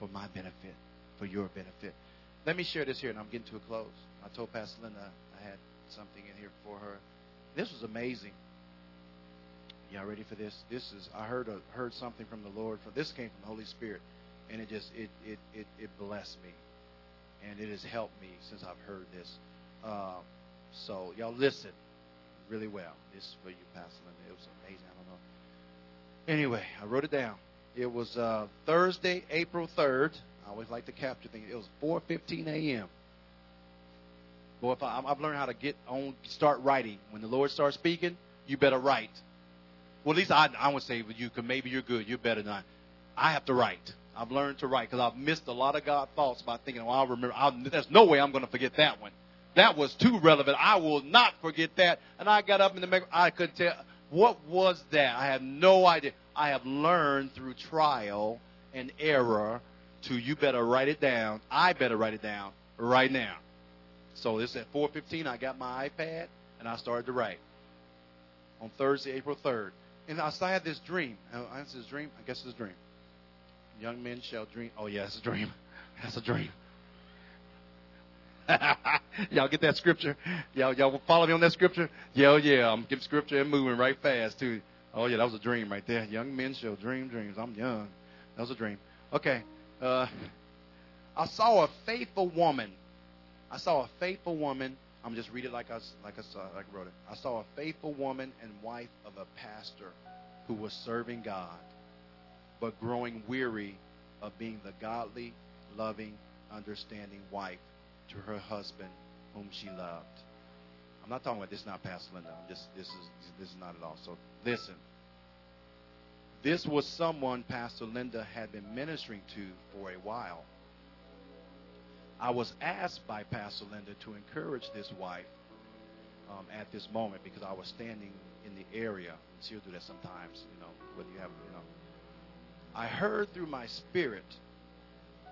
S1: for my benefit, for your benefit. Let me share this here, and I'm getting to a close. I told Pastor Linda I had something in here for her. This was amazing. Y'all ready for this? This is I heard a, heard something from the Lord. For this came from the Holy Spirit, and it just it it it, it blessed me, and it has helped me since I've heard this. Uh, so y'all listen really well. This is for you, Pastor Linda. It was amazing. I don't know. Anyway, I wrote it down. It was uh, Thursday, April third. I always like to capture things. It was 4:15 a.m. Boy, if I, I've learned how to get on, start writing. When the Lord starts speaking, you better write. Well, at least I, I would say with you, because maybe you're good. You're better than I. I have to write. I've learned to write because I've missed a lot of God thoughts by thinking, well, I'll remember. I'll, there's no way I'm going to forget that one. That was too relevant. I will not forget that. And I got up in the I couldn't tell what was that. I have no idea. I have learned through trial and error to you better write it down. I better write it down right now. So this at 4:15. I got my iPad and I started to write on Thursday, April 3rd. And I had this dream. That's his dream. I guess it's a dream. Young men shall dream. Oh yeah, it's a dream. <laughs> That's a dream. <laughs> y'all get that scripture? Y'all, y'all follow me on that scripture? Yeah, oh, yeah. I'm getting scripture and moving right fast too. Oh yeah, that was a dream right there. Young men shall dream dreams. I'm young. That was a dream. Okay. Uh, I saw a faithful woman. I saw a faithful woman. I'm just read it like I like I saw uh, like I wrote it. I saw a faithful woman and wife of a pastor who was serving God, but growing weary of being the godly, loving, understanding wife to her husband whom she loved. I'm not talking about this, not Pastor Linda. I'm just this is this is not at all. So listen. This was someone Pastor Linda had been ministering to for a while. I was asked by Pastor Linda to encourage this wife um, at this moment because I was standing in the area. And she'll do that sometimes, you know, whether you have, you know. I heard through my spirit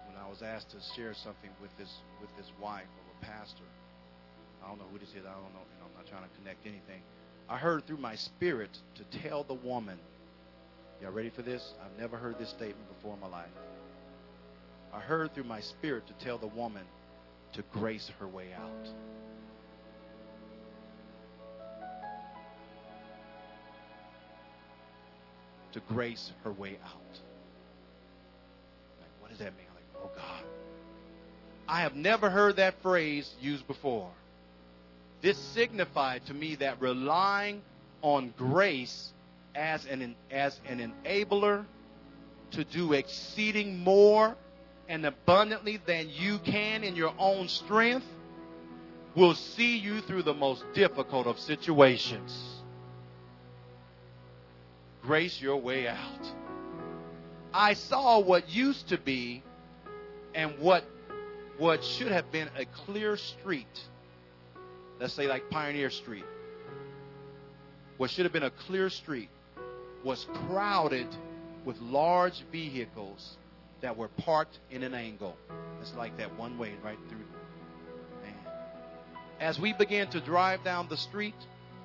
S1: when I was asked to share something with this with this wife of a pastor. I don't know who this is. I don't know. You know I'm not trying to connect anything. I heard through my spirit to tell the woman. Y'all ready for this? I've never heard this statement before in my life. I heard through my spirit to tell the woman to grace her way out. to grace her way out. Like, what does that mean? Like, oh God. I have never heard that phrase used before. This signified to me that relying on grace as an as an enabler to do exceeding more and abundantly than you can in your own strength will see you through the most difficult of situations. Grace your way out. I saw what used to be and what what should have been a clear street. Let's say like Pioneer Street. What should have been a clear street was crowded with large vehicles that were parked in an angle. It's like that one way right through. Man. As we began to drive down the street,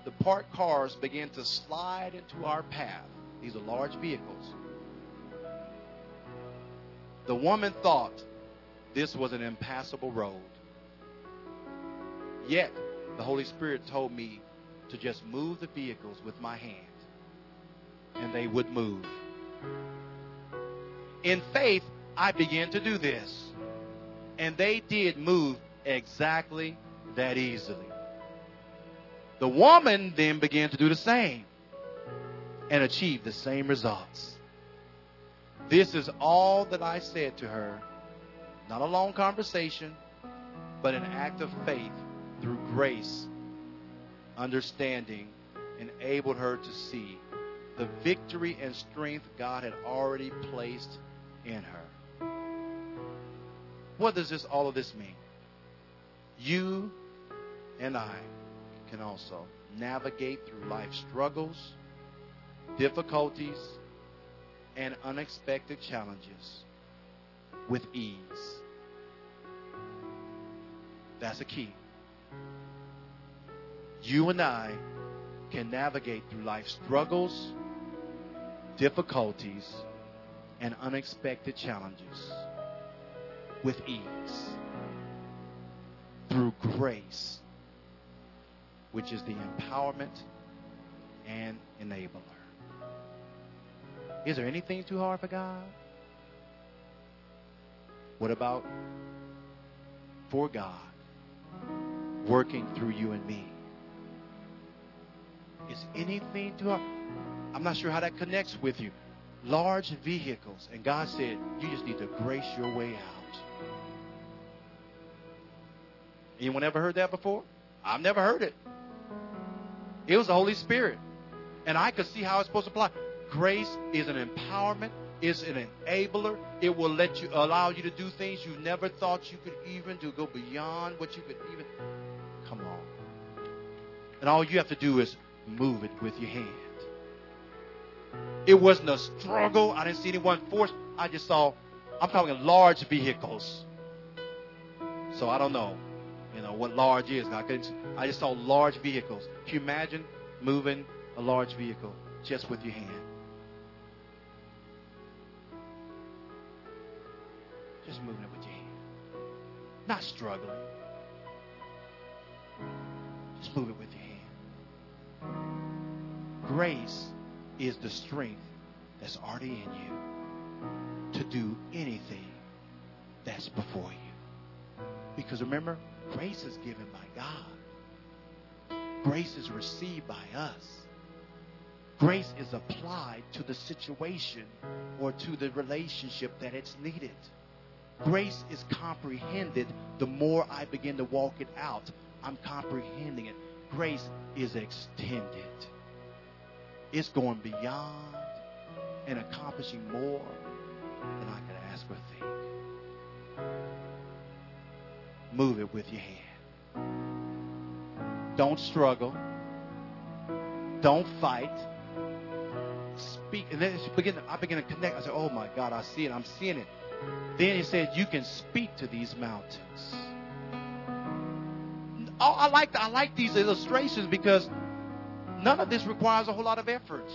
S1: the parked cars began to slide into our path. These are large vehicles. The woman thought this was an impassable road. Yet, the Holy Spirit told me to just move the vehicles with my hand, and they would move. In faith, I began to do this, and they did move exactly that easily. The woman then began to do the same and achieve the same results. This is all that I said to her. Not a long conversation, but an act of faith through grace, understanding, enabled her to see the victory and strength God had already placed in her. What does this all of this mean? You and I can also navigate through life struggles, difficulties, and unexpected challenges with ease. That's a key. You and I can navigate through life struggles, difficulties, and unexpected challenges with ease through grace, which is the empowerment and enabler. Is there anything too hard for God? What about for God working through you and me? Is anything too hard? I'm not sure how that connects with you. Large vehicles, and God said, you just need to grace your way out. Anyone ever heard that before? I've never heard it. It was the Holy Spirit. And I could see how it's supposed to apply. Grace is an empowerment, is an enabler. It will let you allow you to do things you never thought you could even do, go beyond what you could even. Come on. And all you have to do is move it with your hand. It wasn't a struggle. I didn't see anyone force. I just saw, I'm talking large vehicles. So I don't know, you know, what large is. I, couldn't, I just saw large vehicles. Can you imagine moving a large vehicle just with your hand? Just moving it with your hand. Not struggling. Just move it with your hand. Grace is the strength that's already in you to do anything that's before you. Because remember, grace is given by God. Grace is received by us. Grace is applied to the situation or to the relationship that it's needed. Grace is comprehended the more I begin to walk it out. I'm comprehending it. Grace is extended. It's going beyond and accomplishing more than I could ask or think. Move it with your hand. Don't struggle. Don't fight. Speak. And then begin, I begin to connect. I said, Oh my God, I see it. I'm seeing it. Then he said, You can speak to these mountains. Oh, I like I like these illustrations because none of this requires a whole lot of effort.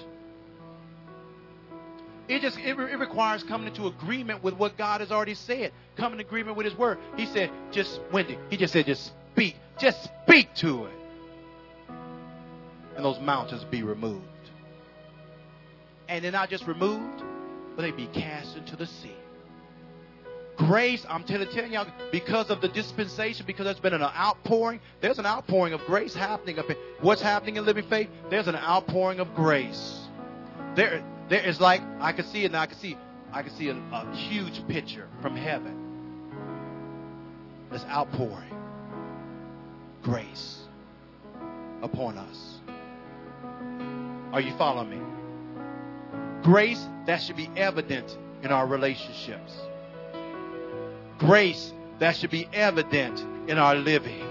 S1: It just it, it, requires coming into agreement with what God has already said, coming in agreement with His Word. He said, just Wendy. He just said, just speak, just speak to it, and those mountains be removed. and they're not just removed, but they be cast into the sea. Grace, I'm telling, y'all, because of the dispensation, because there's been an outpouring, there's an outpouring of grace happening up. What's happening in Living Faith? There's an outpouring of grace. There, there is like I can see it now. I can see, I can see a, a huge picture from heaven. This outpouring grace upon us. Are you following me? Grace that should be evident in our relationships. Grace that should be evident in our living.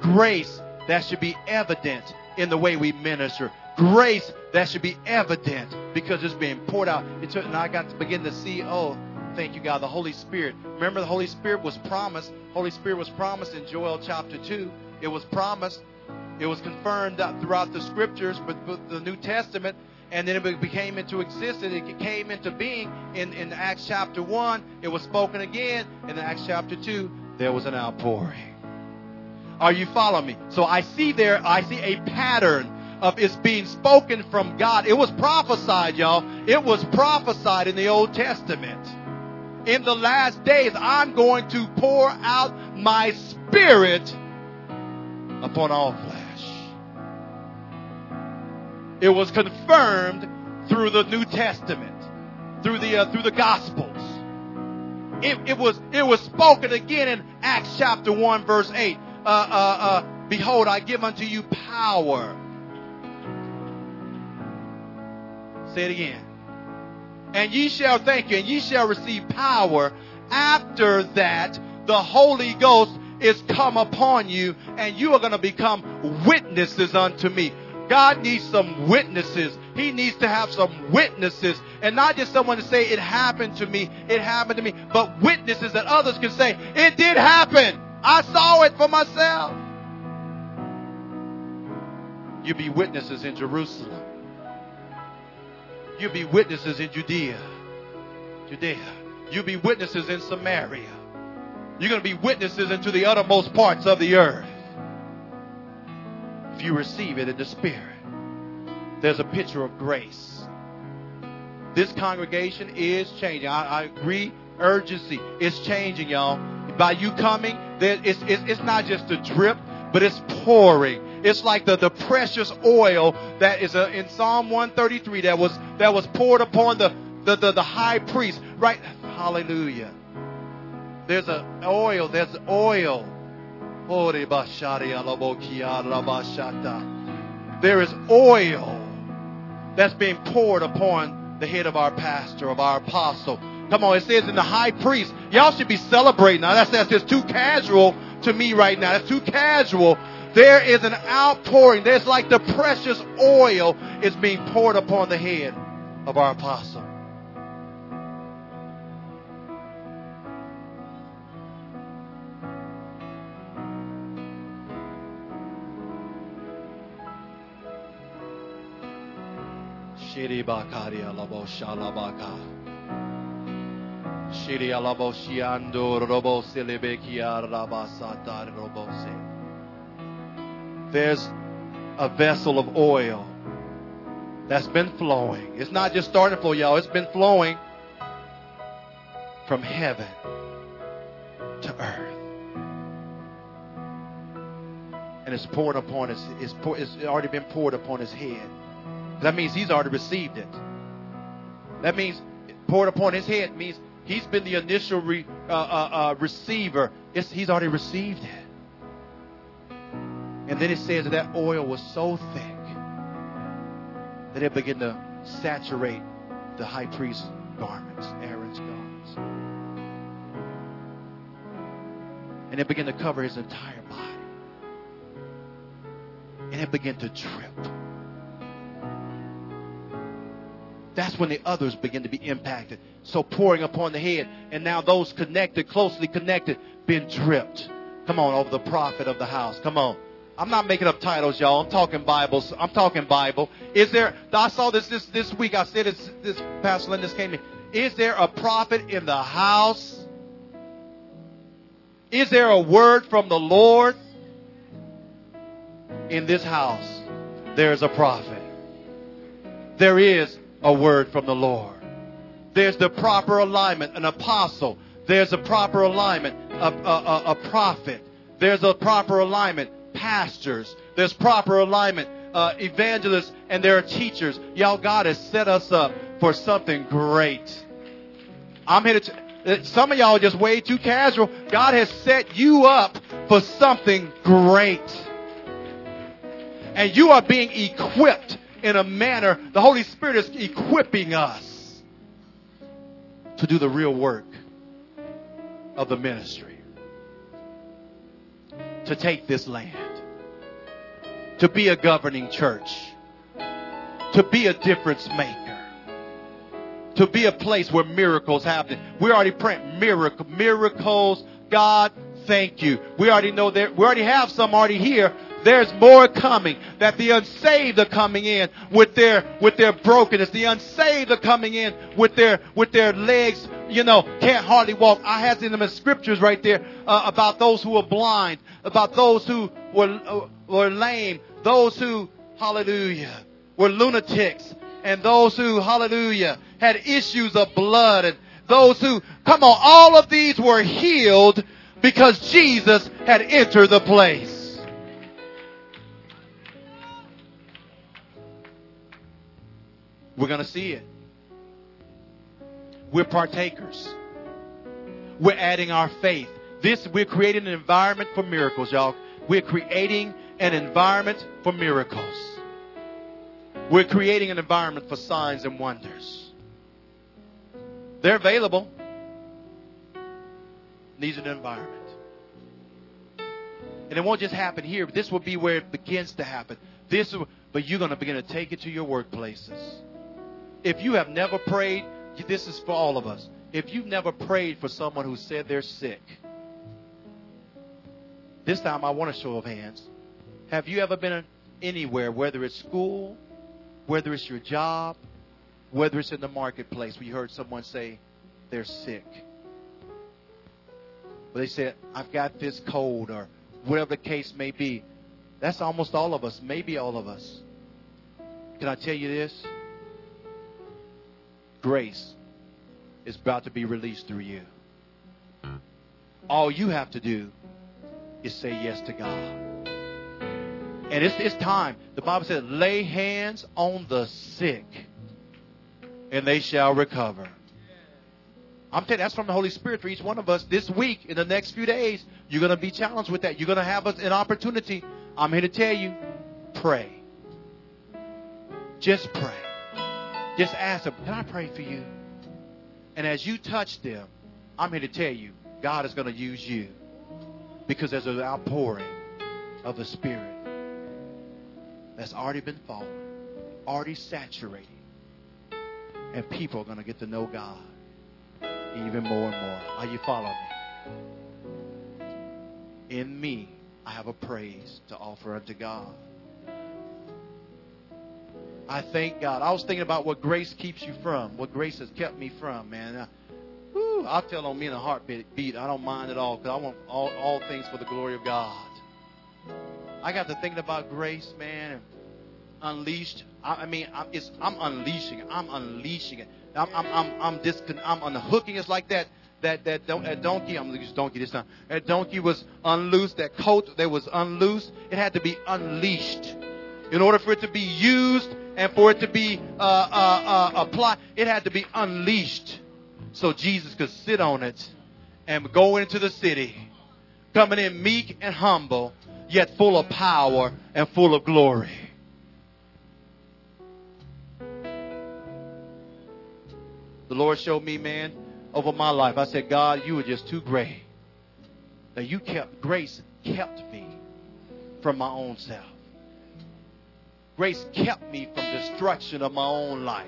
S1: Grace that should be evident in the way we minister. Grace that should be evident because it's being poured out. And I got to begin to see, oh, thank you, God, the Holy Spirit. Remember, the Holy Spirit was promised. Holy Spirit was promised in Joel chapter 2. It was promised. It was confirmed throughout the scriptures, but the New Testament and then it became into existence. It came into being in, in Acts chapter 1. It was spoken again. In Acts chapter 2, there was an outpouring. Are you following me? So I see there, I see a pattern of it's being spoken from God. It was prophesied, y'all. It was prophesied in the Old Testament. In the last days, I'm going to pour out my spirit upon all flesh. It was confirmed through the New Testament, through the uh, through the Gospels. It, it, was it was spoken again in Acts chapter one verse eight. Uh, uh, uh, Behold, I give unto you power. Say it again. And ye shall thank you, and ye shall receive power. After that, the Holy Ghost is come upon you, and you are going to become witnesses unto me. God needs some witnesses. He needs to have some witnesses and not just someone to say it happened to me, it happened to me, but witnesses that others can say it did happen. I saw it for myself. You be witnesses in Jerusalem. You be witnesses in Judea. Judea. You be witnesses in Samaria. You're going to be witnesses into the uttermost parts of the earth if you receive it in the Spirit. There's a picture of grace. This congregation is changing. I, I agree. Urgency. It's changing, y'all. By you coming, it's, it's, it's not just a drip, but it's pouring. It's like the, the precious oil that is a, in Psalm 133 that was that was poured upon the, the, the, the high priest. Right? Hallelujah. There's a oil. There's oil there is oil that's being poured upon the head of our pastor, of our apostle. Come on, it says in the high priest. Y'all should be celebrating. Now that's, that's just too casual to me right now. That's too casual. There is an outpouring. There's like the precious oil is being poured upon the head of our apostle. Shiri bakaria labo shalabaka. Shiri alabo shiando robo selebekia rabasata robose. There's a vessel of oil that's been flowing. It's not just starting to flow, y'all. It's been flowing from heaven to earth. And it's poured upon his, it's, it's already been poured upon his head. That means he's already received it. That means poured upon his head means he's been the initial re, uh, uh, uh, receiver. It's, he's already received it. And then it says that, that oil was so thick that it began to saturate the high priest's garments, Aaron's garments. And it began to cover his entire body. And it began to drip. That's when the others begin to be impacted. So pouring upon the head, and now those connected, closely connected, been dripped. Come on, over the prophet of the house. Come on. I'm not making up titles, y'all. I'm talking Bibles. I'm talking Bible. Is there? I saw this this this week. I said this. This Pastor Linda came in. Is there a prophet in the house? Is there a word from the Lord in this house? There is a prophet. There is a word from the Lord. There's the proper alignment, an apostle. There's a proper alignment, a, a, a, a prophet. There's a proper alignment, pastors. There's proper alignment, uh, evangelists, and there are teachers. Y'all, God has set us up for something great. I'm here to. uh, some of y'all just way too casual. God has set you up for something great. And you are being equipped in a manner, the Holy Spirit is equipping us to do the real work of the ministry. To take this land. To be a governing church. To be a difference maker to be a place where miracles happen. We already print miracle, miracles. God, thank you. We already know that we already have some already here. There's more coming. That the unsaved are coming in with their with their brokenness. The unsaved are coming in with their with their legs, you know, can't hardly walk. I had in the scriptures right there uh, about those who were blind, about those who were uh, were lame, those who, hallelujah, were lunatics, and those who, hallelujah, had issues of blood, and those who, come on, all of these were healed because Jesus had entered the place. We're going to see it. We're partakers. We're adding our faith. This, we're creating an environment for miracles, y'all. We're creating an environment for miracles. We're creating an environment for signs and wonders. They're available. Needs an environment. And it won't just happen here, but this will be where it begins to happen. This, but you're going to begin to take it to your workplaces. If you have never prayed, this is for all of us. If you've never prayed for someone who said they're sick, this time I want a show of hands. Have you ever been anywhere, whether it's school, whether it's your job, whether it's in the marketplace, where you heard someone say they're sick? But they said, I've got this cold, or whatever the case may be. That's almost all of us, maybe all of us. Can I tell you this? Grace is about to be released through you. All you have to do is say yes to God. And it's, it's time. The Bible says, lay hands on the sick, and they shall recover. I'm telling you, that's from the Holy Spirit for each one of us. This week, in the next few days, you're going to be challenged with that. You're going to have an opportunity. I'm here to tell you, pray. Just pray. Just ask them, can I pray for you? And as you touch them, I'm here to tell you, God is going to use you because there's an outpouring of the Spirit that's already been falling, already saturating. And people are going to get to know God even more and more. Are you following me? In me, I have a praise to offer unto God. I thank God. I was thinking about what grace keeps you from, what grace has kept me from, man. Uh, whew, I'll tell on me in a heartbeat. Beat. I don't mind at all because I want all, all things for the glory of God. I got to thinking about grace, man, and unleashed. I, I mean, I'm, it's, I'm unleashing it. I'm unleashing it. I'm, I'm, I'm, I'm, discon- I'm unhooking. It's like that. That that, don- donkey. I'm use donkey this time. That donkey was unloosed. That coat that was unloosed. It had to be unleashed in order for it to be used and for it to be uh, uh, uh, applied. It had to be unleashed so Jesus could sit on it and go into the city, coming in meek and humble, yet full of power and full of glory. The Lord showed me, man, over my life. I said, God, you were just too great. That you kept, grace kept me from my own self. Grace kept me from destruction of my own life.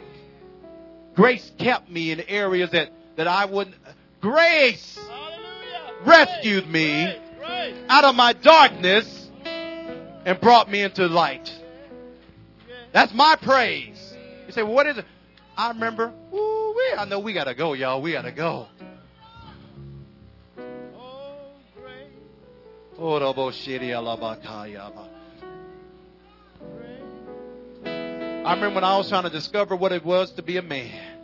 S1: Grace kept me in areas that, that I wouldn't. Grace rescued me out of my darkness and brought me into light. That's my praise. You say, well, what is it? I remember, ooh, we, I know we gotta go, y'all. We gotta go. Oh, I remember when I was trying to discover what it was to be a man.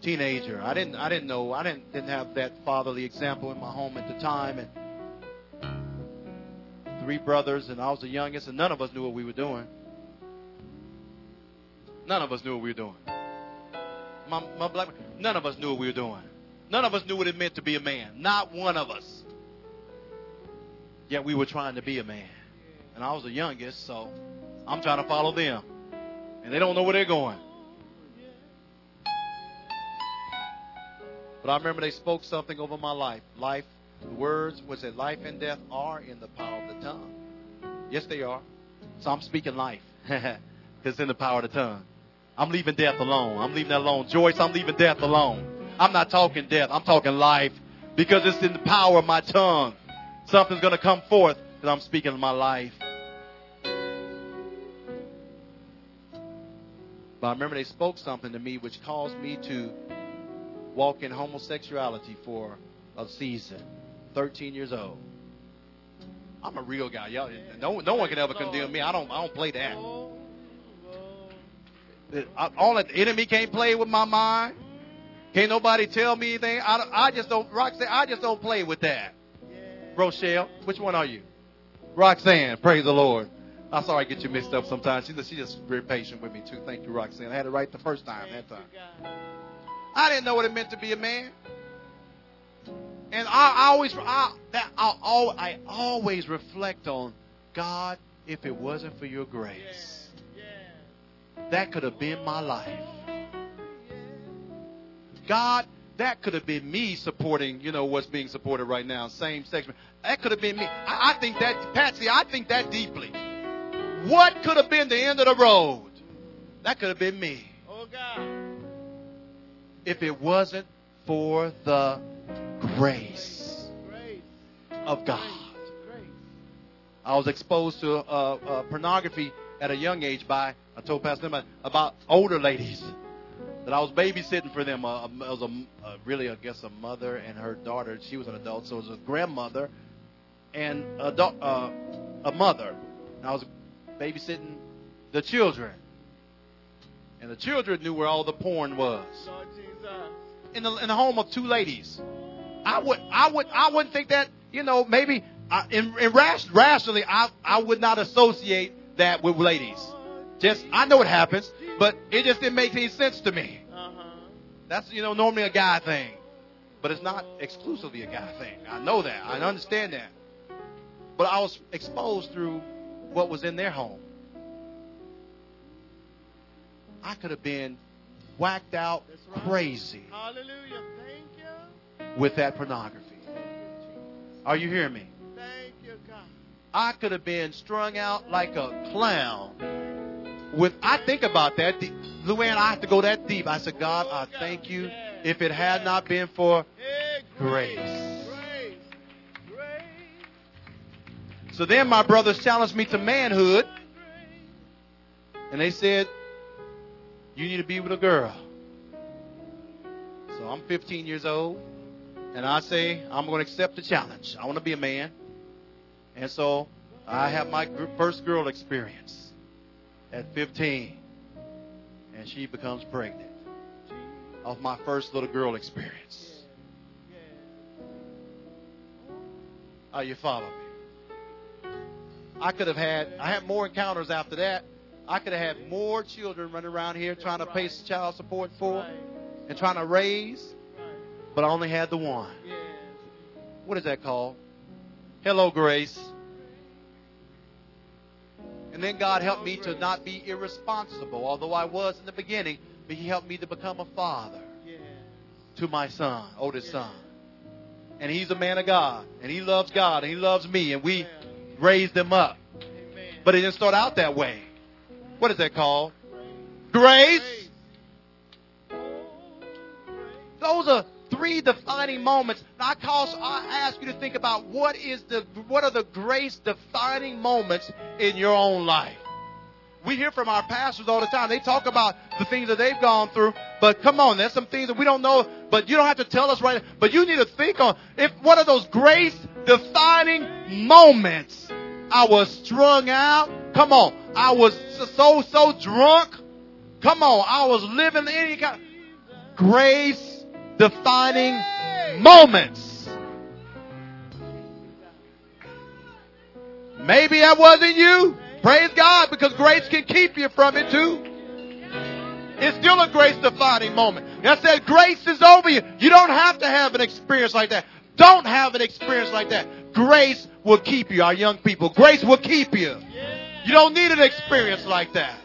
S1: Teenager. I didn't I didn't know I didn't didn't have that fatherly example in my home at the time and three brothers and I was the youngest and none of us knew what we were doing. None of us knew what we were doing. My, my black none of us knew what we were doing. None of us knew what it meant to be a man. Not one of us. Yet we were trying to be a man. And I was the youngest, so I'm trying to follow them. And they don't know where they're going. But I remember they spoke something over my life. Life, the words was that life and death are in the power of the tongue. Yes, they are. So I'm speaking life. <laughs> because it's in the power of the tongue. I'm leaving death alone. I'm leaving that alone. Joyce, I'm leaving death alone. I'm not talking death. I'm talking life because it's in the power of my tongue. Something's going to come forth because I'm speaking my life. But I remember they spoke something to me which caused me to walk in homosexuality for a season. 13 years old. I'm a real guy. Y'all, no, no one can ever condemn me. I don't, I don't play that. All the enemy can't play with my mind. Can't nobody tell me anything. I, I just don't, Roxanne, I just don't play with that. Rochelle, which one are you? Roxanne, praise the Lord. I'm sorry I get you mixed up sometimes. She's, she's just very patient with me too. Thank you, Roxanne. I had it right the first time that time. I didn't know what it meant to be a man. And I, I always, I, that, I, I always reflect on God. If it wasn't for your grace, that could have been my life. God, that could have been me supporting, you know, what's being supported right now, same sex. That could have been me. I, I think that, Patsy, I think that deeply. What could have been the end of the road? That could have been me.
S3: Oh, God.
S1: If it wasn't for the grace of God. I was exposed to uh, uh, pornography at a young age by, I told Pastor about, about older ladies that I was babysitting for them. Uh, it was a, uh, really, I guess, a mother and her daughter. She was an adult, so it was a grandmother and a, do- uh, a mother. And I was babysitting the children. And the children knew where all the porn was. In the, in the home of two ladies. I would I would I wouldn't think that you know maybe uh, in, in rash, rationally I I would not associate that with ladies. Just I know it happens, but it just didn't make any sense to me. That's you know normally a guy thing, but it's not exclusively a guy thing. I know that. I understand that. But I was exposed through what was in their home. I could have been whacked out crazy.
S3: Hallelujah. Thank you.
S1: With that pornography. Are you hearing me?
S3: Thank you, God.
S1: I could have been strung out like a clown. With I think about that, Luann, I have to go that deep. I said, God, I thank you. If it had not been for grace. So then my brothers challenged me to manhood. And they said, You need to be with a girl. So I'm 15 years old. And I say, I'm going to accept the challenge. I want to be a man. And so I have my first girl experience at 15. And she becomes pregnant of my first little girl experience. Are you following me? I could have had, I had more encounters after that. I could have had more children running around here trying to pay child support for and trying to raise, but I only had the one. What is that called? Hello, Grace. And then God helped me to not be irresponsible, although I was in the beginning, but He helped me to become a father to my son, oldest son. And he's a man of God, and he loves God, and he loves me, and we raised them up. But it didn't start out that way. What is that called? Grace. Those are three defining moments. I call, I ask you to think about what is the what are the grace defining moments in your own life. We hear from our pastors all the time. They talk about the things that they've gone through, but come on, there's some things that we don't know, but you don't have to tell us right. But you need to think on if what are those grace defining moments? I was strung out. Come on. I was so, so drunk. Come on. I was living any kind grace defining moments. Maybe that wasn't you. Praise God because grace can keep you from it too. It's still a grace defining moment. I said grace is over you. You don't have to have an experience like that. Don't have an experience like that. Grace will keep you, our young people. Grace will keep you. You don't need an experience like that.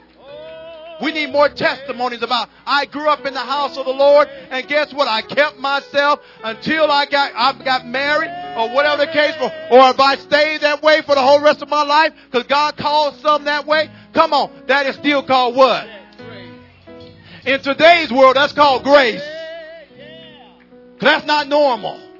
S1: We need more testimonies about I grew up in the house of the Lord and guess what? I kept myself until I got I got married or whatever the case or, or if I stayed that way for the whole rest of my life because God called some that way. Come on, that is still called what? In today's world, that's called grace. That's not normal.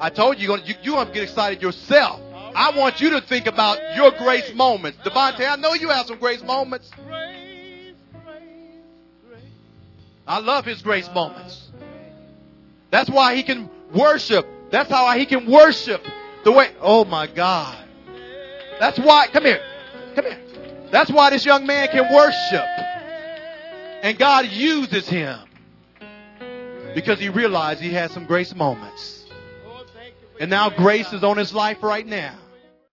S1: I told you, going you, to get excited yourself. I want you to think about your grace moments. Devontae, I know you have some grace moments. I love his grace moments. That's why he can worship. That's how he can worship the way. Oh my God. That's why. Come here. Come here. That's why this young man can worship. And God uses him because he realized he had some grace moments. And now grace is on his life right now.